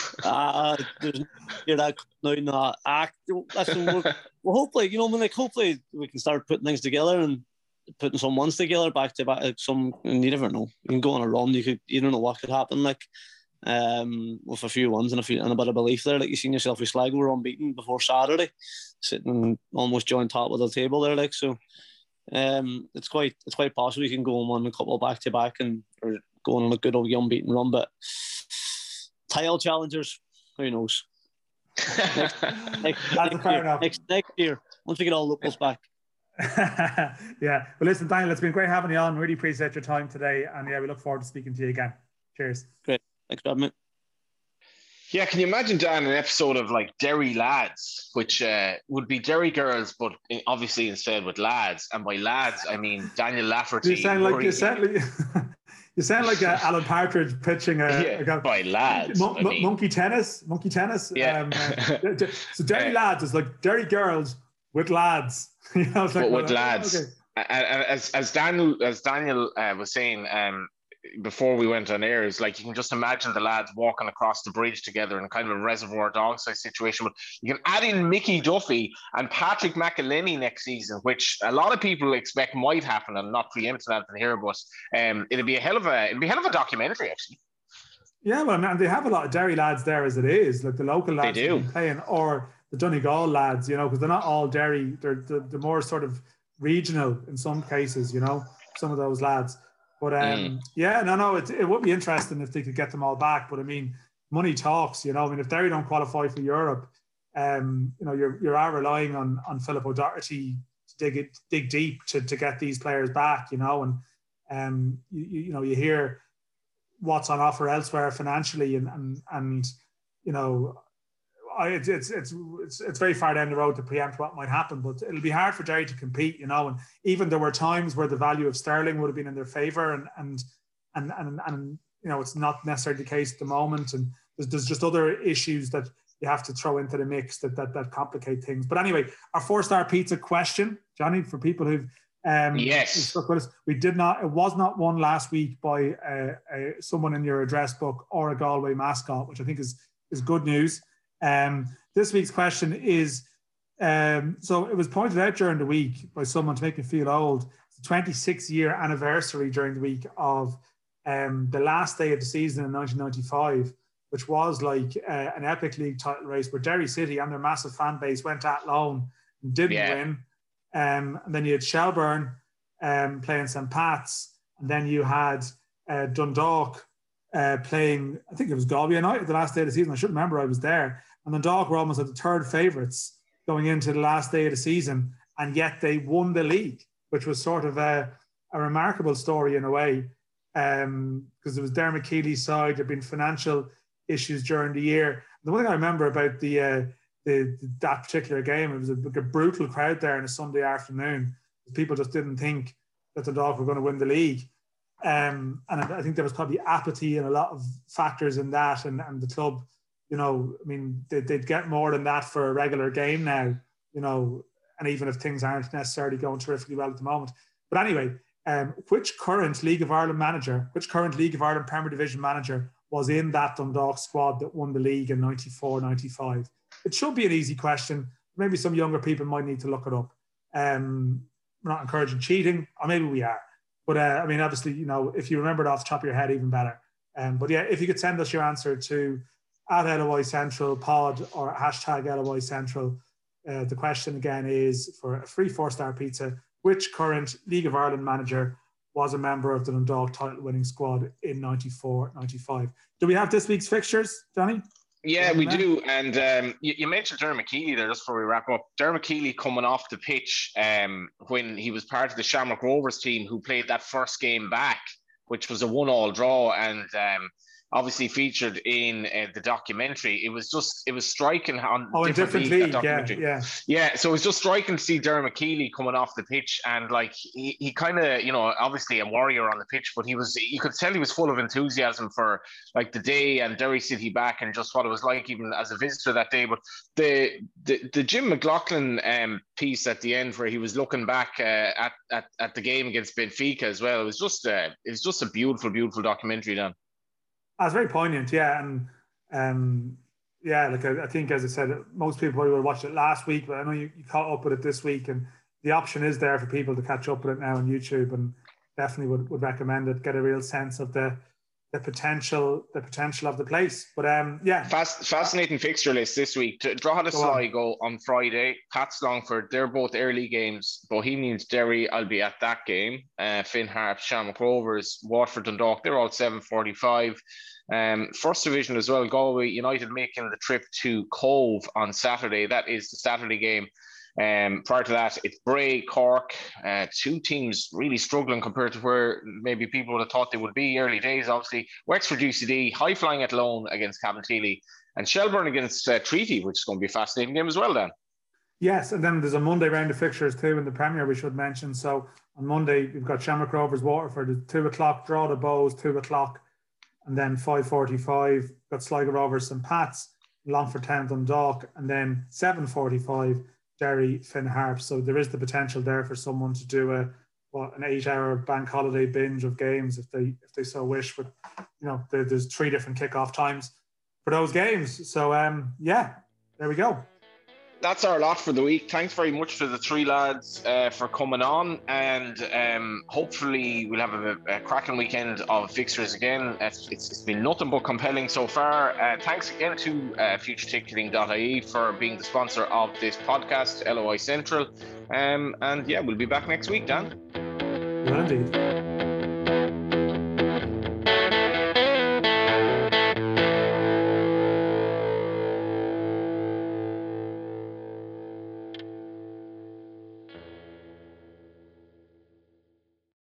Speaker 6: uh, you're that no no act. Listen we're, well hopefully you know when like hopefully we can start putting things together and putting some ones together back to back some and you never know. You can go on a run you could you don't know what could happen like um with a few ones and a few and a bit of belief there. Like you seen yourself with Sligo were unbeaten before Saturday sitting almost joint top of the table there like so um it's quite it's quite possible you can go on one a couple back to back and or going on a good old unbeaten run but title challengers. Who knows? next, next, next, year, next, next year, once we get all locals back.
Speaker 3: yeah. Well, listen, Daniel, it's been great having you on. Really appreciate your time today. And yeah, we look forward to speaking to you again. Cheers.
Speaker 6: Great. Thanks for having me.
Speaker 2: Yeah, can you imagine, Dan, an episode of like Derry Lads, which uh, would be Derry Girls, but obviously instead with lads. And by lads, I mean Daniel Lafferty.
Speaker 3: You sound like, you sound like, You sound like uh, Alan Partridge pitching a,
Speaker 2: yeah, a by lads.
Speaker 3: Mo- I mean. Monkey tennis, monkey tennis. Yeah. Um, uh, so Derry uh, lads is like Derry girls with lads. you know,
Speaker 2: like, with well, lads. Okay. As as Daniel as Daniel uh, was saying, um, before we went on air is like you can just imagine the lads walking across the bridge together in kind of a reservoir dog size situation. But you can add in Mickey Duffy and Patrick McEleney next season, which a lot of people expect might happen and not preempting anything here, but um, it'll be a hell of a it'll be a hell of a documentary actually.
Speaker 3: Yeah, well, man, they have a lot of Derry lads there as it is, like the local lads
Speaker 2: they do.
Speaker 3: playing, or the Donegal lads, you know, because they're not all Derry. They're, they're, they're more sort of regional in some cases, you know, some of those lads. But um, mm. yeah, no, no, it, it would be interesting if they could get them all back. But I mean, money talks, you know. I mean, if Derry don't qualify for Europe, um, you know, you're you are relying on on Philip O'Doherty to dig it, dig deep to, to get these players back, you know, and um, you, you know, you hear what's on offer elsewhere financially, and and and you know, I, it's, it's it's it's very far down the road to preempt what might happen, but it'll be hard for Derry to compete, you know. And even there were times where the value of sterling would have been in their favour, and and and and and you know it's not necessarily the case at the moment. And there's, there's just other issues that you have to throw into the mix that that that complicate things. But anyway, our four star pizza question, Johnny, for people who've um,
Speaker 2: yes,
Speaker 3: us. We did not. It was not won last week by uh, uh, someone in your address book or a Galway mascot, which I think is is good news. Um, this week's question is um, so it was pointed out during the week by someone to make me feel old. It's the 26 year anniversary during the week of um, the last day of the season in 1995, which was like uh, an epic league title race where Derry City and their massive fan base went Athlone and didn't yeah. win. Um, and then you had Shelbourne um, playing St. Pat's, and then you had uh, Dundalk uh, playing, I think it was Galway United the last day of the season. I should remember I was there. And the Dundalk were almost at the third favourites going into the last day of the season, and yet they won the league, which was sort of a, a remarkable story in a way. Because um, it was Dermot Keely's side, there had been financial issues during the year. The one thing I remember about the, uh, the, that particular game, it was a, a brutal crowd there on a Sunday afternoon. People just didn't think that the Dog were going to win the league. Um, and I think there was probably apathy and a lot of factors in that. And, and the club, you know, I mean, they, would get more than that for a regular game now, you know, and even if things aren't necessarily going terrifically well at the moment. But anyway, um, which current League of Ireland manager, which current League of Ireland Premier Division manager was in that Dundalk squad that won the league in 94 95? It should be an easy question. Maybe some younger people might need to look it up. Um, we're not encouraging cheating, or maybe we are. But uh, I mean, obviously, you know, if you remember it off the top of your head, even better. Um, but yeah, if you could send us your answer to at LOI Central pod or hashtag LOI Central. Uh, the question again is for a free four star pizza, which current League of Ireland manager was a member of the Dundalk title winning squad in 94 95? Do we have this week's fixtures, Johnny?
Speaker 2: Yeah, we do. And um, you, you, mentioned Dermot Keely there just before we wrap up. Dermot Keely coming off the pitch um, when he was part of the Shamrock Rovers team who played that first game back, which was a one all draw. And um, obviously featured in uh, the documentary. It was just it was striking on
Speaker 3: oh, different, different league, yeah, yeah,
Speaker 2: yeah. So it was just striking to see Dermot Keely coming off the pitch and like he, he kind of you know obviously a warrior on the pitch, but he was you could tell he was full of enthusiasm for like the day and Derry City back and just what it was like even as a visitor that day. But the the, the Jim McLaughlin um, piece at the end where he was looking back uh, at, at at the game against Benfica as well. It was just uh, it was just a beautiful beautiful documentary done.
Speaker 3: That's very poignant, yeah, and um, yeah, like I, I, think as I said, most people probably would have watched it last week, but I know you, you caught up with it this week, and the option is there for people to catch up with it now on YouTube, and definitely would, would recommend it. Get a real sense of the the potential the potential of the place. But um, yeah,
Speaker 2: Fast, fascinating fixture list this week. Drogheda Sligo on. on Friday, Pats Longford. They're both early games. Bohemians Derry. I'll be at that game. Uh, Finn Harp, Shamrock Rovers, Waterford and Dundalk. They're all seven forty five. Um, first division as well. Galway United making the trip to Cobh on Saturday. That is the Saturday game. Um, prior to that, it's Bray, Cork, uh, two teams really struggling compared to where maybe people would have thought they would be early days. Obviously, Wexford UCD, high flying Athlone against Cabinteely, and Shelbourne against uh, Treaty, which is going to be a fascinating game as well. Then,
Speaker 3: yes, and then there's a Monday round of fixtures too in the Premier. We should mention. So on Monday we've got Shamrock Rovers, Waterford, two o'clock. Drogheda Bohs, two o'clock, and then five forty-five got Sligo Rovers, and Pats, Longford Town, Dundalk, and then seven forty-five Derry, Finn Harp. So there is the potential there for someone to do a what an eight-hour bank holiday binge of games if they if they so wish. But you know, there, there's three different kickoff times for those games. So um, yeah, there we go
Speaker 2: that's our lot for the week. Thanks very much to the three lads uh, for coming on, and um, hopefully we'll have a, a, cracking weekend of fixtures again. It's, it's, been nothing but compelling so far. Uh, thanks again to uh, FutureTicketing.ie for being the sponsor of this podcast, LOI Central. Um, and yeah, we'll be back next week, Dan.
Speaker 3: Indeed.